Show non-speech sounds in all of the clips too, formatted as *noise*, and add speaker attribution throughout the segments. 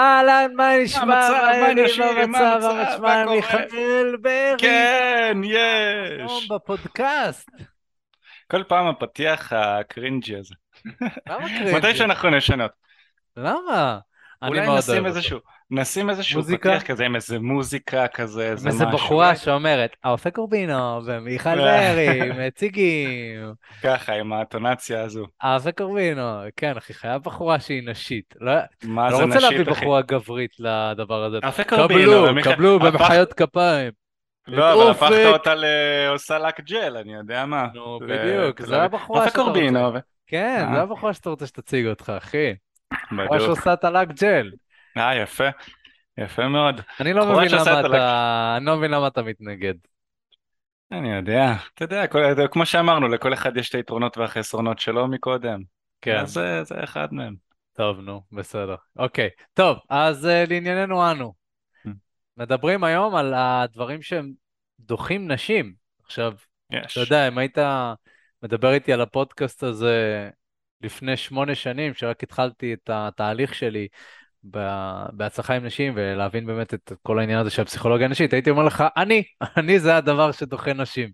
Speaker 1: אהלן, מה נשמע?
Speaker 2: מה
Speaker 1: העניינים,
Speaker 2: נשאיר, מה
Speaker 1: המצב,
Speaker 2: המצב,
Speaker 1: מה נשמע?
Speaker 2: מה קורה?
Speaker 1: מיכאל ברי.
Speaker 2: כן,
Speaker 1: היום
Speaker 2: יש.
Speaker 1: בפודקאסט.
Speaker 2: כל פעם הפתיח הקרינג'י הזה.
Speaker 1: למה קרינג'י?
Speaker 2: מתי שאנחנו נשנות.
Speaker 1: למה? אני
Speaker 2: אולי
Speaker 1: מאוד
Speaker 2: נשים. איזשהו, נשים איזשהו
Speaker 1: מוזיקה?
Speaker 2: פתיח כזה עם איזה מוזיקה כזה, איזה
Speaker 1: איזה
Speaker 2: משהו.
Speaker 1: בחורה שאומרת, האופה קורבינו, ומיכל *laughs*
Speaker 2: אה.
Speaker 1: ברי, מציגים,
Speaker 2: ככה, עם האטונציה הזו.
Speaker 1: האופה קורבינו. כן, אחי, חייב בחורה שהיא נשית. לא
Speaker 2: מה
Speaker 1: לא
Speaker 2: זה
Speaker 1: רוצה להביא
Speaker 2: נשית, אחי?
Speaker 1: בחורה גברית לדבר הזה.
Speaker 2: אפה קורבינו,
Speaker 1: קבלו,
Speaker 2: ומיכאל-
Speaker 1: קבלו במחיאות כפיים.
Speaker 2: לא, אבל
Speaker 1: אופק.
Speaker 2: הפכת אותה לעושה לק ג'ל, אני יודע מה.
Speaker 1: נו, בדיוק, זה הבחורה שאתה רוצה. כן,
Speaker 2: אה.
Speaker 1: זה הבחורה שאתה רוצה שתציג אותך, אחי.
Speaker 2: בדיוק.
Speaker 1: שעושה את הלק ג'ל.
Speaker 2: אה, יפה. יפה מאוד.
Speaker 1: אני לא מבין למה
Speaker 2: את
Speaker 1: אתה... אני לא מבין למה אתה מתנגד.
Speaker 2: אני יודע, אתה יודע, כל- כמו שאמרנו, לכל אחד יש את היתרונות והחסרונות שלו מקודם.
Speaker 1: כן,
Speaker 2: אז זה זה אחד מהם.
Speaker 1: טוב, נו, בסדר. אוקיי, טוב, אז אה, לענייננו אנו.
Speaker 2: Mm.
Speaker 1: מדברים היום על הדברים שהם דוחים נשים. עכשיו,
Speaker 2: יש.
Speaker 1: אתה יודע, אם היית מדבר איתי על הפודקאסט הזה לפני שמונה שנים, שרק התחלתי את התהליך שלי בהצלחה עם נשים ולהבין באמת את כל העניין הזה של הפסיכולוגיה הנשית, הייתי אומר לך, אני, *laughs* אני זה הדבר שדוחה נשים.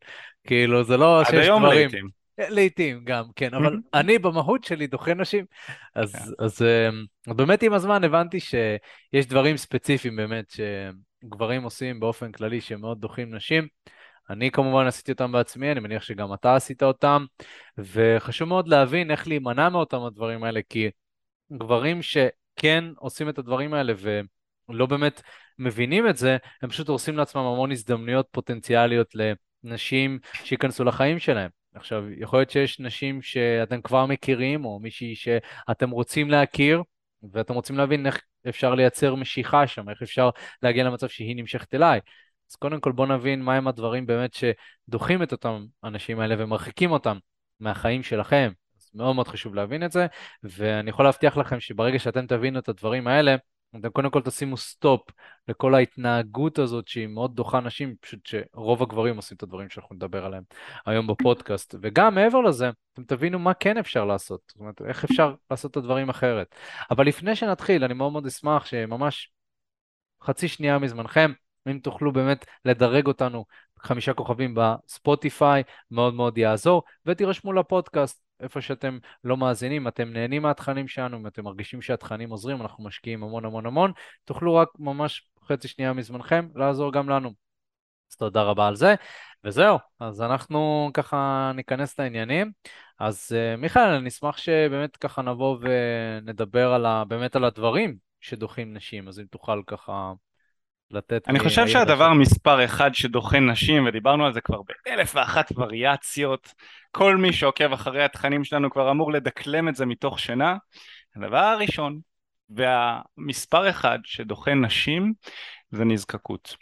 Speaker 1: כאילו, זה לא
Speaker 2: עד
Speaker 1: שיש
Speaker 2: היום
Speaker 1: דברים...
Speaker 2: לעיתים.
Speaker 1: לעיתים גם, כן, אבל אני במהות שלי דוחה נשים.
Speaker 2: כן.
Speaker 1: אז, אז אה, באמת עם הזמן הבנתי שיש דברים ספציפיים באמת שגברים עושים באופן כללי שמאוד דוחים נשים. אני כמובן עשיתי אותם בעצמי, אני מניח שגם אתה עשית אותם, וחשוב מאוד להבין איך להימנע מאותם הדברים האלה, כי גברים שכן עושים את הדברים האלה ולא באמת מבינים את זה, הם פשוט הורסים לעצמם המון הזדמנויות פוטנציאליות לנשים שייכנסו לחיים שלהם. עכשיו, יכול להיות שיש נשים שאתם כבר מכירים, או מישהי שאתם רוצים להכיר, ואתם רוצים להבין איך אפשר לייצר משיכה שם, איך אפשר להגיע למצב שהיא נמשכת אליי. אז קודם כל בואו נבין מהם הדברים באמת שדוחים את אותם אנשים האלה ומרחיקים אותם מהחיים שלכם. אז מאוד מאוד חשוב להבין את זה, ואני יכול להבטיח לכם שברגע שאתם תבינו את הדברים האלה, אתם קודם כל תשימו stop לכל ההתנהגות הזאת שהיא מאוד דוחה נשים, פשוט שרוב הגברים עושים את הדברים שאנחנו נדבר עליהם היום בפודקאסט. וגם מעבר לזה, אתם תבינו מה כן אפשר לעשות, זאת אומרת, איך אפשר לעשות את הדברים אחרת. אבל לפני שנתחיל, אני מאוד מאוד אשמח שממש חצי שנייה מזמנכם, אם תוכלו באמת לדרג אותנו חמישה כוכבים בספוטיפיי, מאוד מאוד יעזור, ותירשמו לפודקאסט, איפה שאתם לא מאזינים, אתם נהנים מהתכנים שלנו, אם אתם מרגישים שהתכנים עוזרים, אנחנו משקיעים המון המון המון, תוכלו רק ממש חצי שנייה מזמנכם לעזור גם לנו. אז תודה רבה על זה, וזהו, אז אנחנו ככה ניכנס לעניינים. אז uh, מיכאל, אני אשמח שבאמת ככה נבוא ונדבר על ה, באמת על הדברים שדוחים נשים, אז אם תוכל ככה לתת...
Speaker 2: אני חושב שהדבר
Speaker 1: שלך.
Speaker 2: מספר אחד שדוחה נשים, ודיברנו על זה כבר באלף ואחת וריאציות, כל מי שעוקב אחרי התכנים שלנו כבר אמור לדקלם את זה מתוך שינה. הדבר הראשון, והמספר אחד שדוחה נשים, זה נזקקות.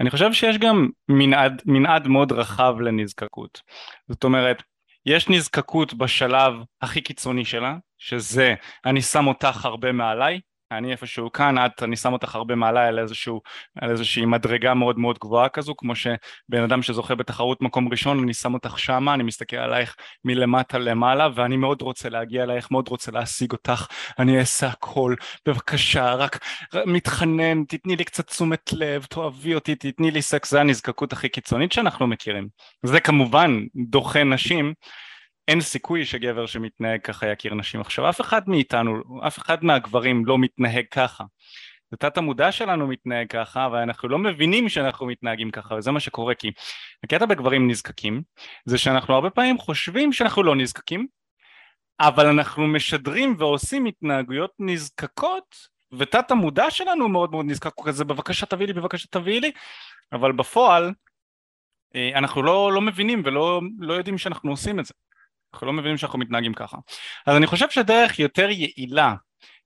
Speaker 2: אני חושב שיש גם מנעד, מנעד מאוד רחב לנזקקות. זאת אומרת, יש נזקקות בשלב הכי קיצוני שלה, שזה אני שם אותך הרבה מעליי, אני איפשהו כאן, את, אני שם אותך הרבה מעליי על, איזשהו, על איזושהי מדרגה מאוד מאוד גבוהה כזו, כמו שבן אדם שזוכה בתחרות מקום ראשון, אני שם אותך שמה, אני מסתכל עלייך מלמטה למעלה, ואני מאוד רוצה להגיע אלייך, מאוד רוצה להשיג אותך, אני אעשה הכל, בבקשה, רק מתחנן, תתני לי קצת תשומת לב, תאהבי אותי, תתני לי סקס, זה הנזקקות הכי קיצונית שאנחנו מכירים. זה כמובן דוחה נשים, אין סיכוי שגבר שמתנהג ככה יכיר נשים. עכשיו אף אחד מאיתנו, אף אחד מהגברים לא מתנהג ככה. זה תת המודע שלנו מתנהג ככה ואנחנו לא מבינים שאנחנו מתנהגים ככה וזה מה שקורה כי הקטע בגברים נזקקים זה שאנחנו הרבה פעמים חושבים שאנחנו לא נזקקים אבל אנחנו משדרים ועושים התנהגויות נזקקות ותת המודע שלנו מאוד מאוד נזקק כזה בבקשה תביאי לי בבקשה תביאי לי אבל בפועל אה, אנחנו לא, לא מבינים ולא לא יודעים שאנחנו עושים את זה אנחנו לא מבינים שאנחנו מתנהגים ככה. אז אני חושב שדרך יותר יעילה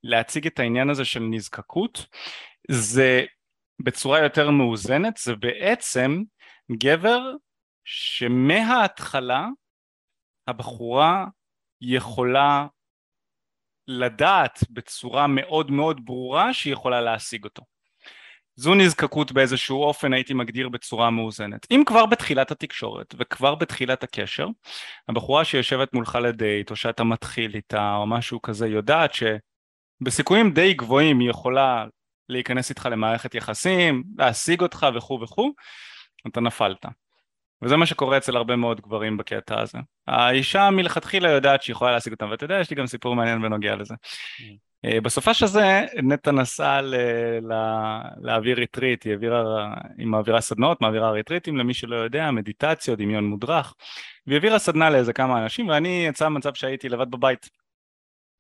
Speaker 2: להציג את העניין הזה של נזקקות זה בצורה יותר מאוזנת, זה בעצם גבר שמההתחלה הבחורה יכולה לדעת בצורה מאוד מאוד ברורה שהיא יכולה להשיג אותו. זו נזקקות באיזשהו אופן הייתי מגדיר בצורה מאוזנת. אם כבר בתחילת התקשורת וכבר בתחילת הקשר, הבחורה שיושבת מולך לדייט או שאתה מתחיל איתה או משהו כזה יודעת שבסיכויים די גבוהים היא יכולה להיכנס איתך למערכת יחסים, להשיג אותך וכו' וכו', אתה נפלת. וזה מה שקורה אצל הרבה מאוד גברים בקטע הזה. האישה מלכתחילה יודעת שהיא יכולה להשיג אותם, ואתה יודע, יש לי גם סיפור מעניין בנוגע לזה. Mm. בסופ"ש הזה, נטע נסעה להעביר ריטריט, היא העבירה, היא מעבירה סדנאות, מעבירה ריטריטים למי שלא יודע, מדיטציות, דמיון מודרך, והיא העבירה סדנה לאיזה כמה אנשים, ואני יצא מצב שהייתי לבד בבית.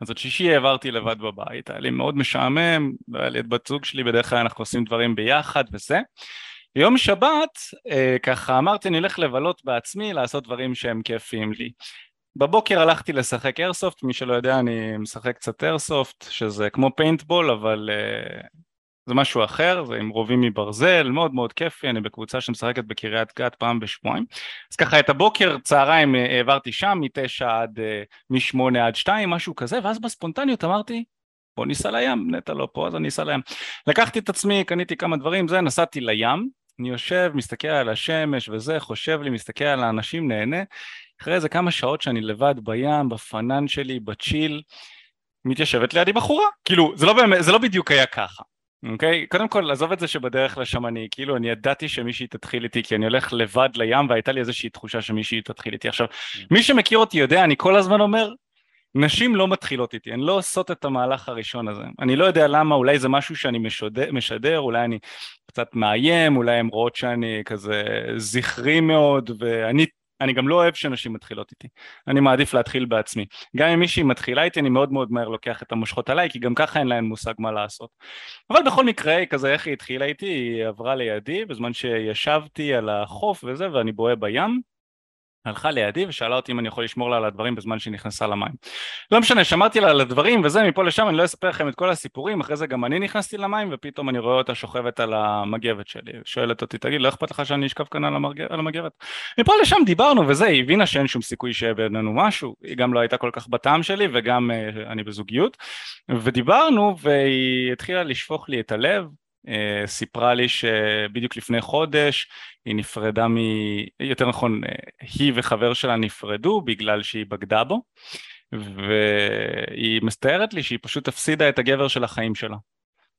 Speaker 2: אז את שישי העברתי לבד בבית, היה לי מאוד משעמם, היה לי את בת זוג שלי, בדרך כלל אנחנו עושים דברים ביחד וזה. ביום שבת אה, ככה אמרתי אני אלך לבלות בעצמי, לעשות דברים שהם כיפיים לי. בבוקר הלכתי לשחק איירסופט, מי שלא יודע אני משחק קצת איירסופט, שזה כמו פיינטבול אבל אה, זה משהו אחר, זה עם רובים מברזל, מאוד מאוד כיפי, אני בקבוצה שמשחקת בקריית גת פעם בשבועיים. אז ככה את הבוקר, צהריים אה, העברתי שם, מתשע עד, אה, משמונה עד שתיים, משהו כזה, ואז בספונטניות אמרתי, בוא ניסע לים, נטע לא פה אז אני אסע לים. לקחתי את עצמי, קניתי כמה דברים, זה, נסעתי לים, אני יושב, מסתכל על השמש וזה, חושב לי, מסתכל על האנשים, נהנה. אחרי איזה כמה שעות שאני לבד בים, בפנן שלי, בצ'יל, מתיישבת לידי בחורה. כאילו, זה לא, באמת, זה לא בדיוק היה ככה. אוקיי? Okay? קודם כל, עזוב את זה שבדרך לשם אני, כאילו, אני ידעתי שמישהי תתחיל איתי, כי אני הולך לבד לים, והייתה לי איזושהי תחושה שמישהי תתחיל איתי. עכשיו. מי שמכיר אותי יודע, אני כל הזמן אומר, נשים לא מתחילות איתי, הן לא עושות את המהלך הראשון הזה. אני לא יודע למה, אולי זה משהו שאני משדר, משדר אולי אני קצת מאיים, אולי הן רואות שאני כזה זכרי מאוד, ואני אני גם לא אוהב שנשים מתחילות איתי, אני מעדיף להתחיל בעצמי. גם אם מישהי מתחילה איתי אני מאוד מאוד מהר לוקח את המושכות עליי כי גם ככה אין להן מושג מה לעשות. אבל בכל מקרה כזה איך היא התחילה איתי, היא עברה לידי בזמן שישבתי על החוף וזה ואני בוהה בים הלכה לידי ושאלה אותי אם אני יכול לשמור לה על הדברים בזמן שהיא נכנסה למים. לא משנה, שמרתי לה על הדברים וזה, מפה לשם אני לא אספר לכם את כל הסיפורים, אחרי זה גם אני נכנסתי למים ופתאום אני רואה אותה שוכבת על המגבת שלי, שואלת אותי, תגיד, לא אכפת לך שאני אשכב כאן על, המרג... על המגבת? מפה לשם דיברנו וזה, היא הבינה שאין שום סיכוי שיהיה בינינו משהו, היא גם לא הייתה כל כך בטעם שלי וגם uh, אני בזוגיות, ודיברנו והיא התחילה לשפוך לי את הלב, סיפרה לי שבדיוק לפני חודש היא נפרדה מ... יותר נכון, uh, היא וחבר שלה נפרדו בגלל שהיא בגדה בו והיא מסתארת לי שהיא פשוט הפסידה את הגבר של החיים שלה.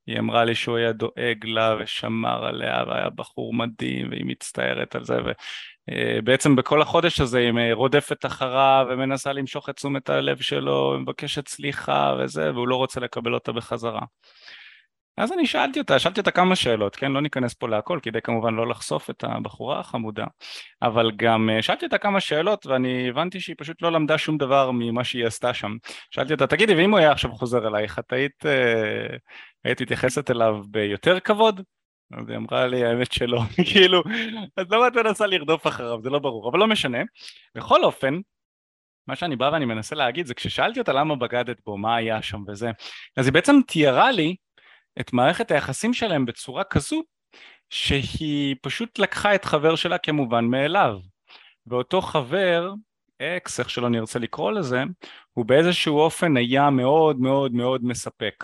Speaker 2: היא אמרה לי שהוא היה דואג לה ושמר עליה והיה בחור מדהים והיא מצטערת על זה ובעצם בכל החודש הזה היא רודפת אחריו ומנסה למשוך את תשומת הלב שלו ומבקשת סליחה וזה והוא לא רוצה לקבל אותה בחזרה. אז אני שאלתי אותה, שאלתי אותה כמה שאלות, כן? לא ניכנס פה להכל כדי כמובן לא לחשוף את הבחורה החמודה, אבל גם אה, שאלתי אותה כמה שאלות ואני הבנתי שהיא פשוט לא למדה שום דבר ממה שהיא עשתה שם. שאלתי אותה, תגידי, ואם הוא היה עכשיו חוזר אלייך, את היית, אה, היית מתייחסת אליו ביותר כבוד? אז היא אמרה לי, האמת שלא, *laughs* כאילו, אז למה את מנסה לרדוף אחריו? זה לא ברור, אבל לא משנה. בכל אופן, מה שאני בא ואני מנסה להגיד זה כששאלתי אותה למה בגדת בו, מה היה שם וזה, אז היא בעצם תיארה לי את מערכת היחסים שלהם בצורה כזו שהיא פשוט לקחה את חבר שלה כמובן מאליו ואותו חבר, אקס, איך שלא נרצה לקרוא לזה, הוא באיזשהו אופן היה מאוד מאוד מאוד מספק.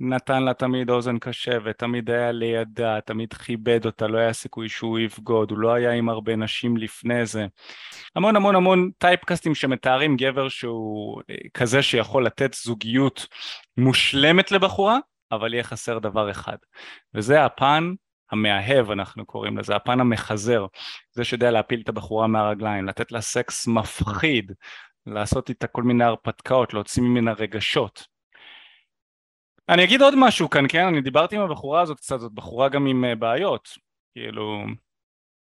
Speaker 2: נתן לה תמיד אוזן קשבת, תמיד היה לידה, תמיד כיבד אותה, לא היה סיכוי שהוא יבגוד, הוא לא היה עם הרבה נשים לפני זה. המון המון המון טייפקאסטים שמתארים גבר שהוא אה, כזה שיכול לתת זוגיות מושלמת לבחורה, אבל יהיה חסר דבר אחד, וזה הפן המאהב אנחנו קוראים לזה, הפן המחזר, זה שיודע להפיל את הבחורה מהרגליים, לתת לה סקס מפחיד, לעשות איתה כל מיני הרפתקאות, להוציא ממנה רגשות. אני אגיד עוד משהו כאן, כן? אני דיברתי עם הבחורה הזאת קצת, זאת בחורה גם עם אה, בעיות, כאילו,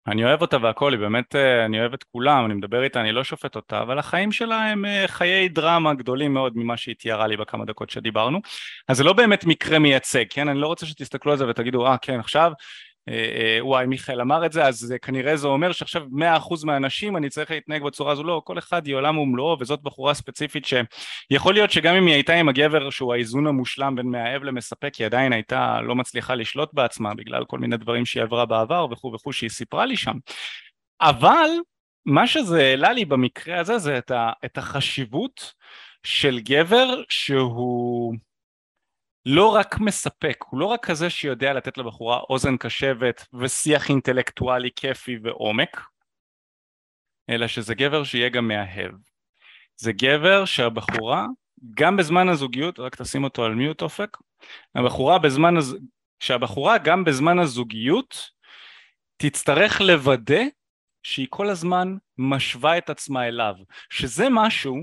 Speaker 2: אני אוהב אותה והכל, היא באמת, אה, אני אוהב את כולם, אני מדבר איתה, אני לא שופט אותה, אבל החיים שלה הם אה, חיי דרמה גדולים מאוד ממה שהיא תיארה לי בכמה דקות שדיברנו. אז זה לא באמת מקרה מייצג, כן? אני לא רוצה שתסתכלו על זה ותגידו, אה, כן, עכשיו וואי מיכאל אמר את זה אז כנראה זה אומר שעכשיו 100% מהאנשים אני צריך להתנהג בצורה הזו לא כל אחד היא עולם ומלואו וזאת בחורה ספציפית שיכול להיות שגם אם היא הייתה עם הגבר שהוא האיזון המושלם בין מאהב למספק היא עדיין הייתה לא מצליחה לשלוט בעצמה בגלל כל מיני דברים שהיא עברה בעבר וכו' וכו' שהיא סיפרה לי שם. אבל מה שזה העלה לי במקרה הזה זה את, ה, את החשיבות של גבר שהוא לא רק מספק, הוא לא רק כזה שיודע לתת לבחורה אוזן קשבת ושיח אינטלקטואלי כיפי ועומק, אלא שזה גבר שיהיה גם מאהב. זה גבר שהבחורה, גם בזמן הזוגיות, רק תשים אותו על מיוט אופק, הבחורה בזמן, הז... שהבחורה גם בזמן הזוגיות תצטרך לוודא שהיא כל הזמן משווה את עצמה אליו, שזה משהו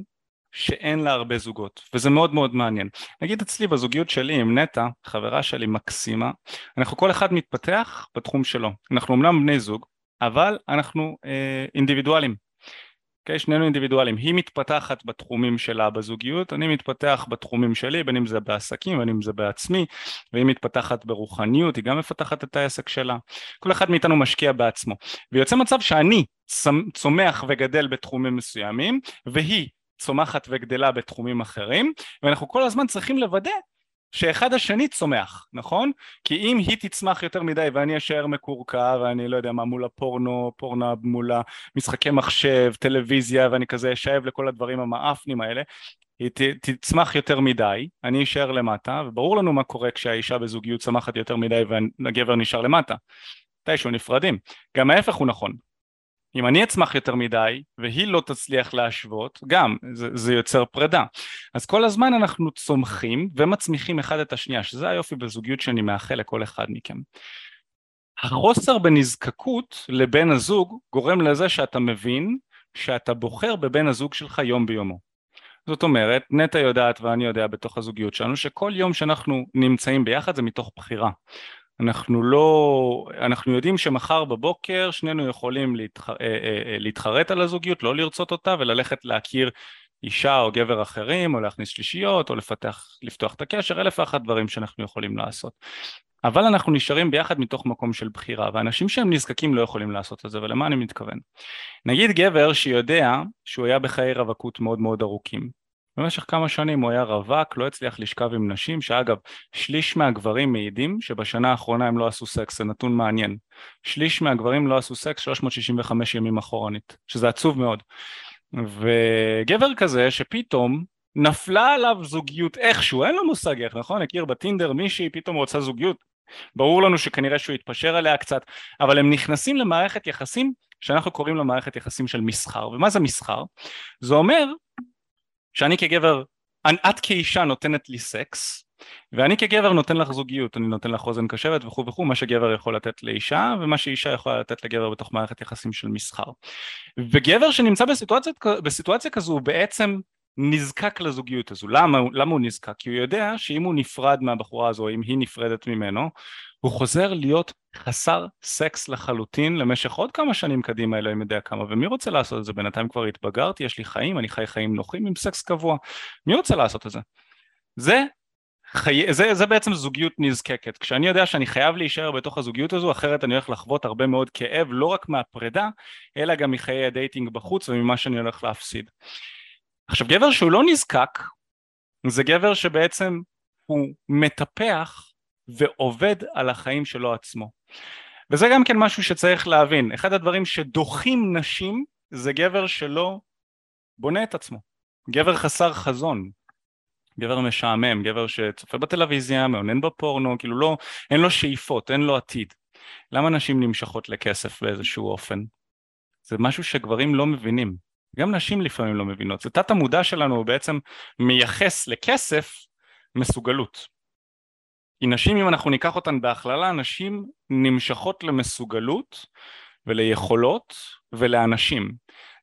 Speaker 2: שאין לה הרבה זוגות, וזה מאוד מאוד מעניין. נגיד אצלי בזוגיות שלי עם נטע, חברה שלי מקסימה, אנחנו כל אחד מתפתח בתחום שלו. אנחנו אמנם בני זוג, אבל אנחנו אה, אינדיבידואלים. אוקיי? שנינו אינדיבידואלים, היא מתפתחת בתחומים שלה בזוגיות, אני מתפתח בתחומים שלי, בין אם זה בעסקים, בין אם זה בעצמי, והיא מתפתחת ברוחניות, היא גם מפתחת את העסק שלה, כל אחד מאיתנו משקיע בעצמו, ויוצא מצב שאני צומח וגדל בתחומים מסוימים, והיא צומחת וגדלה בתחומים אחרים, ואנחנו כל הזמן צריכים לוודא שאחד השני צומח, נכון? כי אם היא תצמח יותר מדי ואני אשאר מקורקע ואני לא יודע מה מול הפורנו, פורנה מול המשחקי מחשב, טלוויזיה ואני כזה אשאב לכל הדברים המאפנים האלה, היא תצמח יותר מדי, אני אשאר למטה, וברור לנו מה קורה כשהאישה בזוגיות צמחת יותר מדי והגבר נשאר למטה. מתישהו נפרדים. גם ההפך הוא נכון, אם אני אצמח יותר מדי והיא לא תצליח להשוות, גם זה, זה יוצר פרידה. אז כל הזמן אנחנו צומחים ומצמיחים אחד את השנייה, שזה היופי בזוגיות שאני מאחל לכל אחד מכם. החוסר בנזקקות לבן הזוג גורם לזה שאתה מבין שאתה בוחר בבן הזוג שלך יום ביומו. זאת אומרת, נטע יודעת ואני יודע בתוך הזוגיות שלנו שכל יום שאנחנו נמצאים ביחד זה מתוך בחירה. אנחנו לא, אנחנו יודעים שמחר בבוקר שנינו יכולים להתח... אה, אה, אה, להתחרט על הזוגיות, לא לרצות אותה וללכת להכיר אישה או גבר אחרים או להכניס שלישיות או לפתח, לפתוח את הקשר, אלף ואחת דברים שאנחנו יכולים לעשות. אבל אנחנו נשארים ביחד מתוך מקום של בחירה ואנשים שהם נזקקים לא יכולים לעשות את זה ולמה אני מתכוון? נגיד גבר שיודע שהוא היה בחיי רווקות מאוד מאוד ארוכים במשך כמה שנים הוא היה רווק, לא הצליח לשכב עם נשים, שאגב, שליש מהגברים מעידים שבשנה האחרונה הם לא עשו סקס, זה נתון מעניין. שליש מהגברים לא עשו סקס 365 ימים אחורנית, שזה עצוב מאוד. וגבר כזה שפתאום נפלה עליו זוגיות איכשהו, אין לו מושג איך, נכון? הכיר בטינדר מישהי, פתאום רוצה זוגיות. ברור לנו שכנראה שהוא יתפשר עליה קצת, אבל הם נכנסים למערכת יחסים שאנחנו קוראים לה מערכת יחסים של מסחר. ומה זה מסחר? זה אומר שאני כגבר, את כאישה נותנת לי סקס, ואני כגבר נותן לך זוגיות, אני נותן לך אוזן קשבת וכו' וכו', מה שגבר יכול לתת לאישה, ומה שאישה יכולה לתת לגבר בתוך מערכת יחסים של מסחר. וגבר שנמצא בסיטואציה, בסיטואציה כזו הוא בעצם נזקק לזוגיות הזו. למה, למה הוא נזקק? כי הוא יודע שאם הוא נפרד מהבחורה הזו, אם היא נפרדת ממנו, הוא חוזר להיות חסר סקס לחלוטין למשך עוד כמה שנים קדימה, אלוהים יודע כמה, ומי רוצה לעשות את זה? בינתיים כבר התבגרתי, יש לי חיים, אני חי חיים נוחים עם סקס קבוע, מי רוצה לעשות את זה? זה, חי... זה, זה בעצם זוגיות נזקקת, כשאני יודע שאני חייב להישאר בתוך הזוגיות הזו, אחרת אני הולך לחוות הרבה מאוד כאב, לא רק מהפרידה, אלא גם מחיי ה dating בחוץ וממה שאני הולך להפסיד. עכשיו גבר שהוא לא נזקק, זה גבר שבעצם הוא מטפח ועובד על החיים שלו עצמו. וזה גם כן משהו שצריך להבין, אחד הדברים שדוחים נשים זה גבר שלא בונה את עצמו, גבר חסר חזון, גבר משעמם, גבר שצופה בטלוויזיה, מעונן בפורנו, כאילו לא, אין לו שאיפות, אין לו עתיד. למה נשים נמשכות לכסף באיזשהו אופן? זה משהו שגברים לא מבינים, גם נשים לפעמים לא מבינות, זה תת המודע שלנו בעצם מייחס לכסף מסוגלות. כי נשים אם אנחנו ניקח אותן בהכללה, נשים נמשכות למסוגלות וליכולות ולאנשים.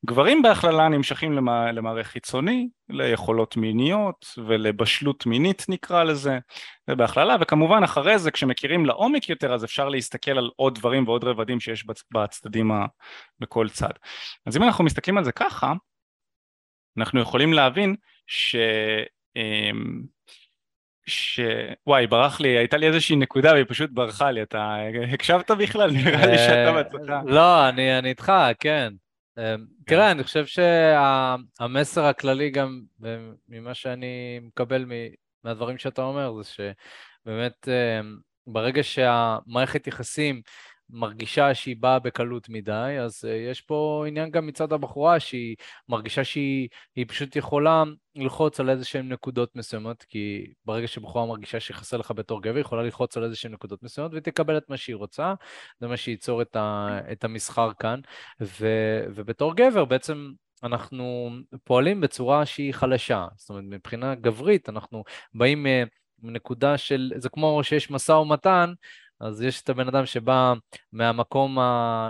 Speaker 2: גברים בהכללה נמשכים למע... למערך חיצוני, ליכולות מיניות ולבשלות מינית נקרא לזה, זה בהכללה, וכמובן אחרי זה כשמכירים לעומק יותר אז אפשר להסתכל על עוד דברים ועוד רבדים שיש בצדדים ה... בכל צד. אז אם אנחנו מסתכלים על זה ככה, אנחנו יכולים להבין ש... אמ, ש... וואי, ברח לי, הייתה לי איזושהי נקודה והיא פשוט ברחה לי, אתה הקשבת בכלל? נראה לי שאתה
Speaker 1: אה, בעצמך. לא, אני איתך, כן. תראה, כן. אני חושב שהמסר הכללי גם, ממה שאני מקבל מהדברים שאתה אומר, זה שבאמת אה, ברגע שהמערכת יחסים מרגישה שהיא באה בקלות מדי, אז uh, יש פה עניין גם מצד הבחורה שהיא מרגישה שהיא פשוט יכולה ללחוץ על איזה שהן נקודות מסוימות, כי ברגע שבחורה מרגישה שחסר לך בתור גבר, היא יכולה ללחוץ על איזה שהן נקודות מסוימות ותקבל את מה שהיא רוצה, זה מה שייצור את, ה, את המסחר כאן, ו, ובתור גבר בעצם אנחנו פועלים בצורה שהיא חלשה, זאת אומרת מבחינה גברית אנחנו באים uh, נקודה של, זה כמו שיש משא ומתן, אז יש את הבן אדם שבא מהמקום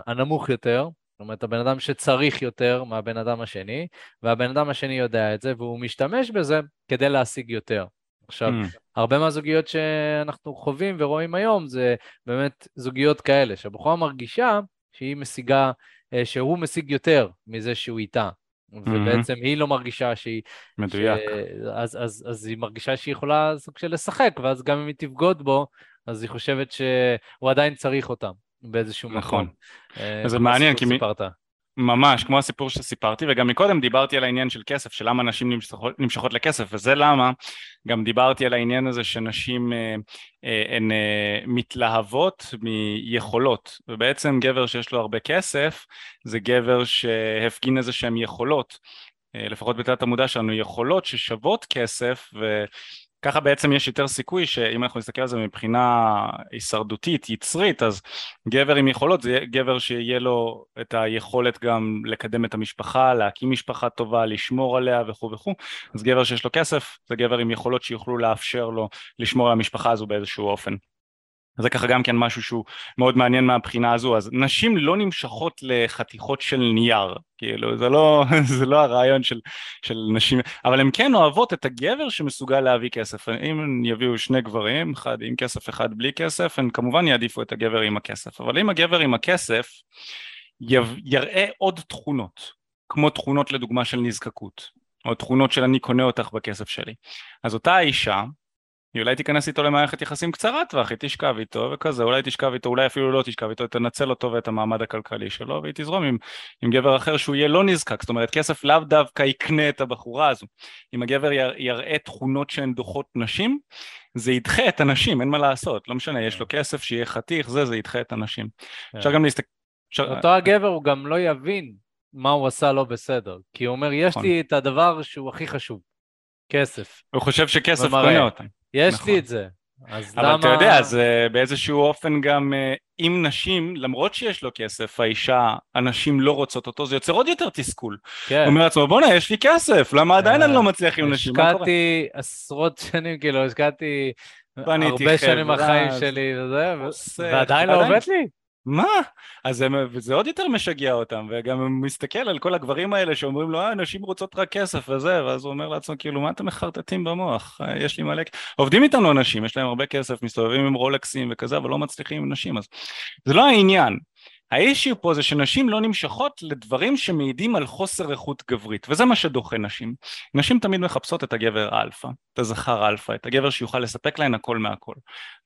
Speaker 1: הנמוך יותר, זאת אומרת, הבן אדם שצריך יותר מהבן אדם השני, והבן אדם השני יודע את זה, והוא משתמש בזה כדי להשיג יותר. עכשיו, mm. הרבה מהזוגיות שאנחנו חווים ורואים היום זה באמת זוגיות כאלה, שהבחורה מרגישה שהיא משיגה, אה, שהוא משיג יותר מזה שהוא איתה. ובעצם היא לא מרגישה שהיא...
Speaker 2: מדויק.
Speaker 1: ש... אז, אז, אז היא מרגישה שהיא יכולה סוג של לשחק, ואז גם אם היא תבגוד בו, אז היא חושבת שהוא עדיין צריך אותם באיזשהו
Speaker 2: נכון.
Speaker 1: מקום.
Speaker 2: נכון. זה מעניין, כי... סיפרת. ממש, כמו הסיפור שסיפרתי, וגם מקודם דיברתי על העניין של כסף, של למה נשים נמשכות, נמשכות לכסף, וזה למה גם דיברתי על העניין הזה שנשים אה, אה, הן אה, מתלהבות מיכולות, ובעצם גבר שיש לו הרבה כסף, זה גבר שהפגין איזה שהן יכולות, אה, לפחות בתת המודע שלנו, יכולות ששוות כסף, ו... ככה בעצם יש יותר סיכוי שאם אנחנו נסתכל על זה מבחינה הישרדותית, יצרית, אז גבר עם יכולות זה גבר שיהיה לו את היכולת גם לקדם את המשפחה, להקים משפחה טובה, לשמור עליה וכו' וכו', אז גבר שיש לו כסף זה גבר עם יכולות שיוכלו לאפשר לו לשמור על המשפחה הזו באיזשהו אופן. זה ככה גם כן משהו שהוא מאוד מעניין מהבחינה הזו, אז נשים לא נמשכות לחתיכות של נייר, כאילו זה לא, *laughs* זה לא הרעיון של, של נשים, אבל הן כן אוהבות את הגבר שמסוגל להביא כסף, אם יביאו שני גברים, אחד עם כסף, אחד בלי כסף, הן כמובן יעדיפו את הגבר עם הכסף, אבל אם הגבר עם הכסף יראה עוד תכונות, כמו תכונות לדוגמה של נזקקות, או תכונות של אני קונה אותך בכסף שלי, אז אותה האישה היא אולי תיכנס איתו למערכת יחסים קצרת טווח, היא תשכב איתו וכזה, אולי תשכב איתו, אולי אפילו לא תשכב איתו, תנצל אותו ואת המעמד הכלכלי שלו, והיא תזרום עם, עם גבר אחר שהוא יהיה לא נזקק, זאת אומרת כסף לאו דווקא יקנה את הבחורה הזו. אם הגבר יראה תכונות שהן דוחות נשים, זה ידחה את הנשים, אין מה לעשות, לא משנה, יש לו כסף, שיהיה חתיך, זה, זה ידחה את הנשים. כן. אפשר גם להסתכל...
Speaker 1: אותו הגבר הוא גם לא יבין מה הוא עשה לא בסדר, כי הוא אומר, יש נכון. לי את הדבר שהוא הכי חשוב, כסף.
Speaker 2: הוא חושב שכסף קונה אותם.
Speaker 1: יש נכון. לי את זה. אז
Speaker 2: אבל
Speaker 1: למה...
Speaker 2: אתה יודע, זה באיזשהו אופן גם, אם אה, נשים, למרות שיש לו כסף, האישה, הנשים לא רוצות אותו, זה יוצר עוד יותר תסכול. כן. הוא אומר לעצמו, בואנה, יש לי כסף, למה עדיין אני לא אה, מצליח עם נשים?
Speaker 1: השקעתי עשרות שנים, כאילו, השקעתי הרבה שנים מהחיים שלי, וזה, ועדיין לא עובד לי.
Speaker 2: מה? אז זה, זה עוד יותר משגע אותם, וגם הוא מסתכל על כל הגברים האלה שאומרים לו, אה, נשים רוצות רק כסף וזה, ואז הוא אומר לעצמו, כאילו, מה אתם מחרטטים במוח? אה, יש לי מלא... עובדים איתנו אנשים, יש להם הרבה כסף, מסתובבים עם רולקסים וכזה, אבל לא מצליחים עם נשים, אז זה לא העניין. האישיו פה זה שנשים לא נמשכות לדברים שמעידים על חוסר איכות גברית, וזה מה שדוחה נשים. נשים תמיד מחפשות את הגבר האלפא, את הזכר האלפא, את הגבר שיוכל לספק להן הכל מהכל.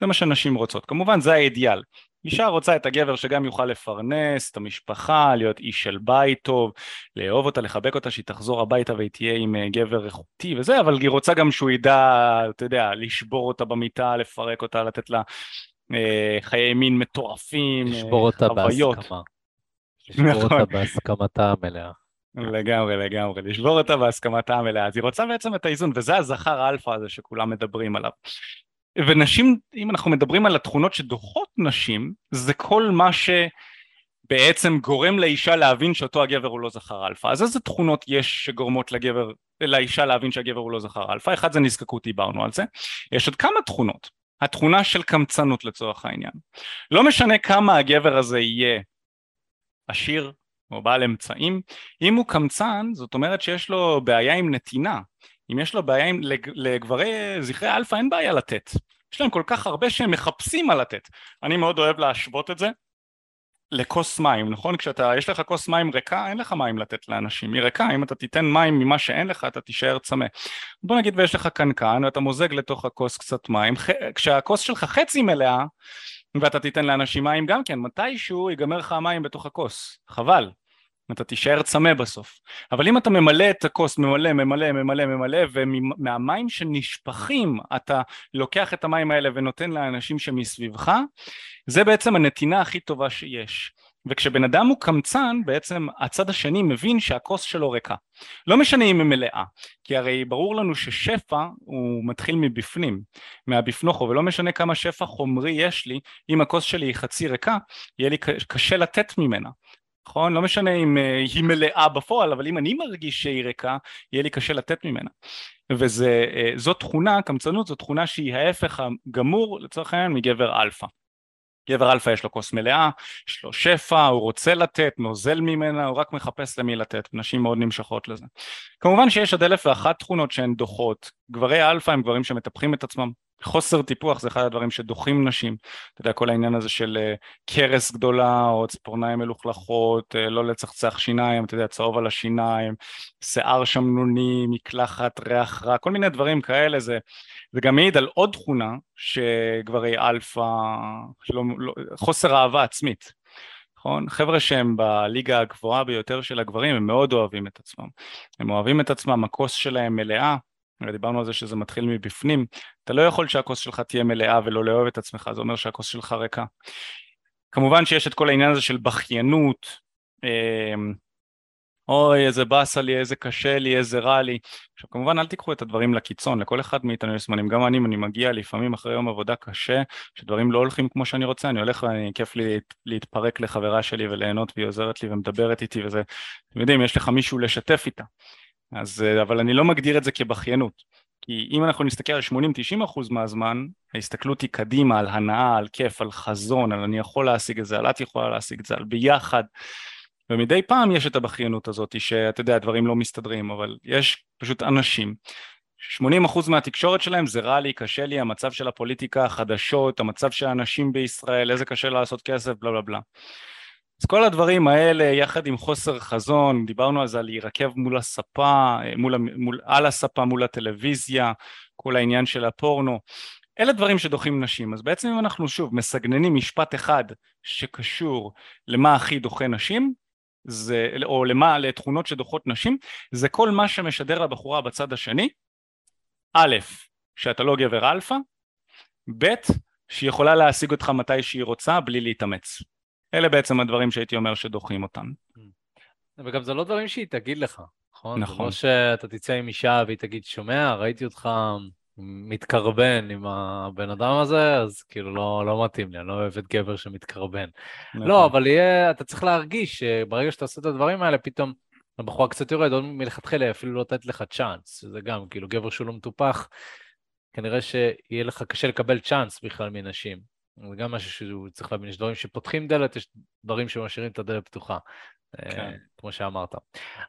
Speaker 2: זה מה שנשים רוצות. כמובן זה האידיאל. אישה רוצה את הגבר שגם יוכל לפרנס את המשפחה, להיות איש של בית טוב, לאהוב אותה, לחבק אותה, שהיא תחזור הביתה והיא תהיה עם אה, גבר איכותי וזה, אבל היא רוצה גם שהוא ידע, אתה יודע, לשבור אותה במיטה, לפרק אותה, לתת לה חיי מין מטורפים,
Speaker 1: אה, לשבור אותה בהסכמה. לשבור אותה נכון. בהסכמתה המלאה.
Speaker 2: לגמרי, לגמרי, לשבור אותה בהסכמתה המלאה. אז היא רוצה בעצם את האיזון, וזה הזכר האלפא הזה שכולם מדברים עליו. ונשים, אם אנחנו מדברים על התכונות שדוחות נשים, זה כל מה שבעצם גורם לאישה להבין שאותו הגבר הוא לא זכר אלפא. אז איזה תכונות יש שגורמות לגבר, לאישה להבין שהגבר הוא לא זכר אלפא? אחד זה נזקקות, דיברנו על זה. יש עוד כמה תכונות. התכונה של קמצנות לצורך העניין. לא משנה כמה הגבר הזה יהיה עשיר או בעל אמצעים, אם הוא קמצן זאת אומרת שיש לו בעיה עם נתינה, אם יש לו בעיה עם, לגברי זכרי אלפא אין בעיה לתת, יש להם כל כך הרבה שהם מחפשים מה לתת, אני מאוד אוהב להשוות את זה לכוס מים, נכון? כשאתה, יש לך כוס מים ריקה, אין לך מים לתת לאנשים, היא ריקה, אם אתה תיתן מים ממה שאין לך, אתה תישאר צמא. בוא נגיד ויש לך קנקן, ואתה מוזג לתוך הכוס קצת מים, כשהכוס שלך חצי מלאה, ואתה תיתן לאנשים מים גם כן, מתישהו ייגמר לך המים בתוך הכוס, חבל. אתה תישאר צמא בסוף. אבל אם אתה ממלא את הכוס, ממלא, ממלא, ממלא, ממלא, ומהמים שנשפכים אתה לוקח את המים האלה ונותן לאנשים שמסביבך, זה בעצם הנתינה הכי טובה שיש. וכשבן אדם הוא קמצן, בעצם הצד השני מבין שהכוס שלו ריקה. לא משנה אם היא מלאה, כי הרי ברור לנו ששפע הוא מתחיל מבפנים, מהבפנוכו, ולא משנה כמה שפע חומרי יש לי, אם הכוס שלי היא חצי ריקה, יהיה לי קשה לתת ממנה. נכון? לא משנה אם uh, היא מלאה בפועל, אבל אם אני מרגיש שהיא ריקה, יהיה לי קשה לתת ממנה. וזאת uh, תכונה, קמצנות זו תכונה שהיא ההפך הגמור לצורך העניין מגבר אלפא. גבר אלפא יש לו כוס מלאה, יש לו שפע, הוא רוצה לתת, נוזל ממנה, הוא רק מחפש למי לתת, נשים מאוד נמשכות לזה. כמובן שיש עוד אלף ואחת תכונות שהן דוחות, גברי אלפא הם גברים שמטפחים את עצמם, חוסר טיפוח זה אחד הדברים שדוחים נשים, אתה יודע כל העניין הזה של אה, כרס גדולה או ציפורניים מלוכלכות, אה, לא לצחצח שיניים, אתה יודע צהוב על השיניים, שיער שמנוני, מקלחת, ריח רע, כל מיני דברים כאלה, זה, זה גם מעיד על עוד תכונה שגברי אלפא, שלא, לא, חוסר אהבה עצמית, נכון? חבר'ה שהם בליגה הגבוהה ביותר של הגברים הם מאוד אוהבים את עצמם, הם אוהבים את עצמם, הכוס שלהם מלאה דיברנו על זה שזה מתחיל מבפנים, אתה לא יכול שהכוס שלך תהיה מלאה ולא לאהוב את עצמך, זה אומר שהכוס שלך ריקה. כמובן שיש את כל העניין הזה של בכיינות, אמ, אוי איזה באסה לי, איזה קשה לי, איזה רע לי. עכשיו כמובן אל תיקחו את הדברים לקיצון, לכל אחד מאיתנו יש זמנים, גם אני, אני מגיע לפעמים אחרי יום עבודה קשה, שדברים לא הולכים כמו שאני רוצה, אני הולך ואני כיף לי להתפרק לחברה שלי וליהנות והיא עוזרת לי ומדברת איתי וזה, אתם יודעים, יש לך מישהו לשתף איתה. אז, אה, אבל אני לא מגדיר את זה כבכיינות. כי אם אנחנו נסתכל על 80-90% מהזמן, ההסתכלות היא קדימה, על הנאה, על כיף, על חזון, על אני יכול להשיג את זה, על את יכולה להשיג את זה, על ביחד. ומדי פעם יש את הבכיינות הזאת, שאתה יודע, דברים לא מסתדרים, אבל יש פשוט אנשים 80% מהתקשורת שלהם זה רע לי, קשה לי, המצב של הפוליטיקה, החדשות, המצב של האנשים בישראל, איזה קשה לעשות כסף, בלה בלה בלה. אז כל הדברים האלה יחד עם חוסר חזון, דיברנו זה, על להירקב מול הספה, מול, מול, על הספה מול הטלוויזיה, כל העניין של הפורנו, אלה דברים שדוחים נשים, אז בעצם אם אנחנו שוב מסגננים משפט אחד שקשור למה הכי דוחה נשים, זה, או למה, לתכונות שדוחות נשים, זה כל מה שמשדר לבחורה בצד השני, א', שאתה לא גבר אלפא, ב', שהיא יכולה להשיג אותך מתי שהיא רוצה בלי להתאמץ. אלה בעצם הדברים שהייתי אומר שדוחים אותם.
Speaker 1: וגם זה לא דברים שהיא תגיד לך, נכון? נכון. זה לא שאתה תצא עם אישה והיא תגיד, שומע, ראיתי אותך מתקרבן עם הבן אדם הזה, אז כאילו לא, לא מתאים לי, אני לא אוהב את גבר שמתקרבן. נכון. לא, אבל יהיה, אתה צריך להרגיש שברגע שאתה עושה את הדברים האלה, פתאום הבחורה קצת יורד, עוד מלכתחילה אפילו לא נותנת לך צ'אנס, זה גם, כאילו גבר שהוא לא מטופח, כנראה שיהיה לך קשה לקבל צ'אנס בכלל מנשים. זה גם משהו שהוא צריך להבין, יש דברים שפותחים דלת, יש דברים שמשאירים את הדלת פתוחה, אה, כן. כמו שאמרת.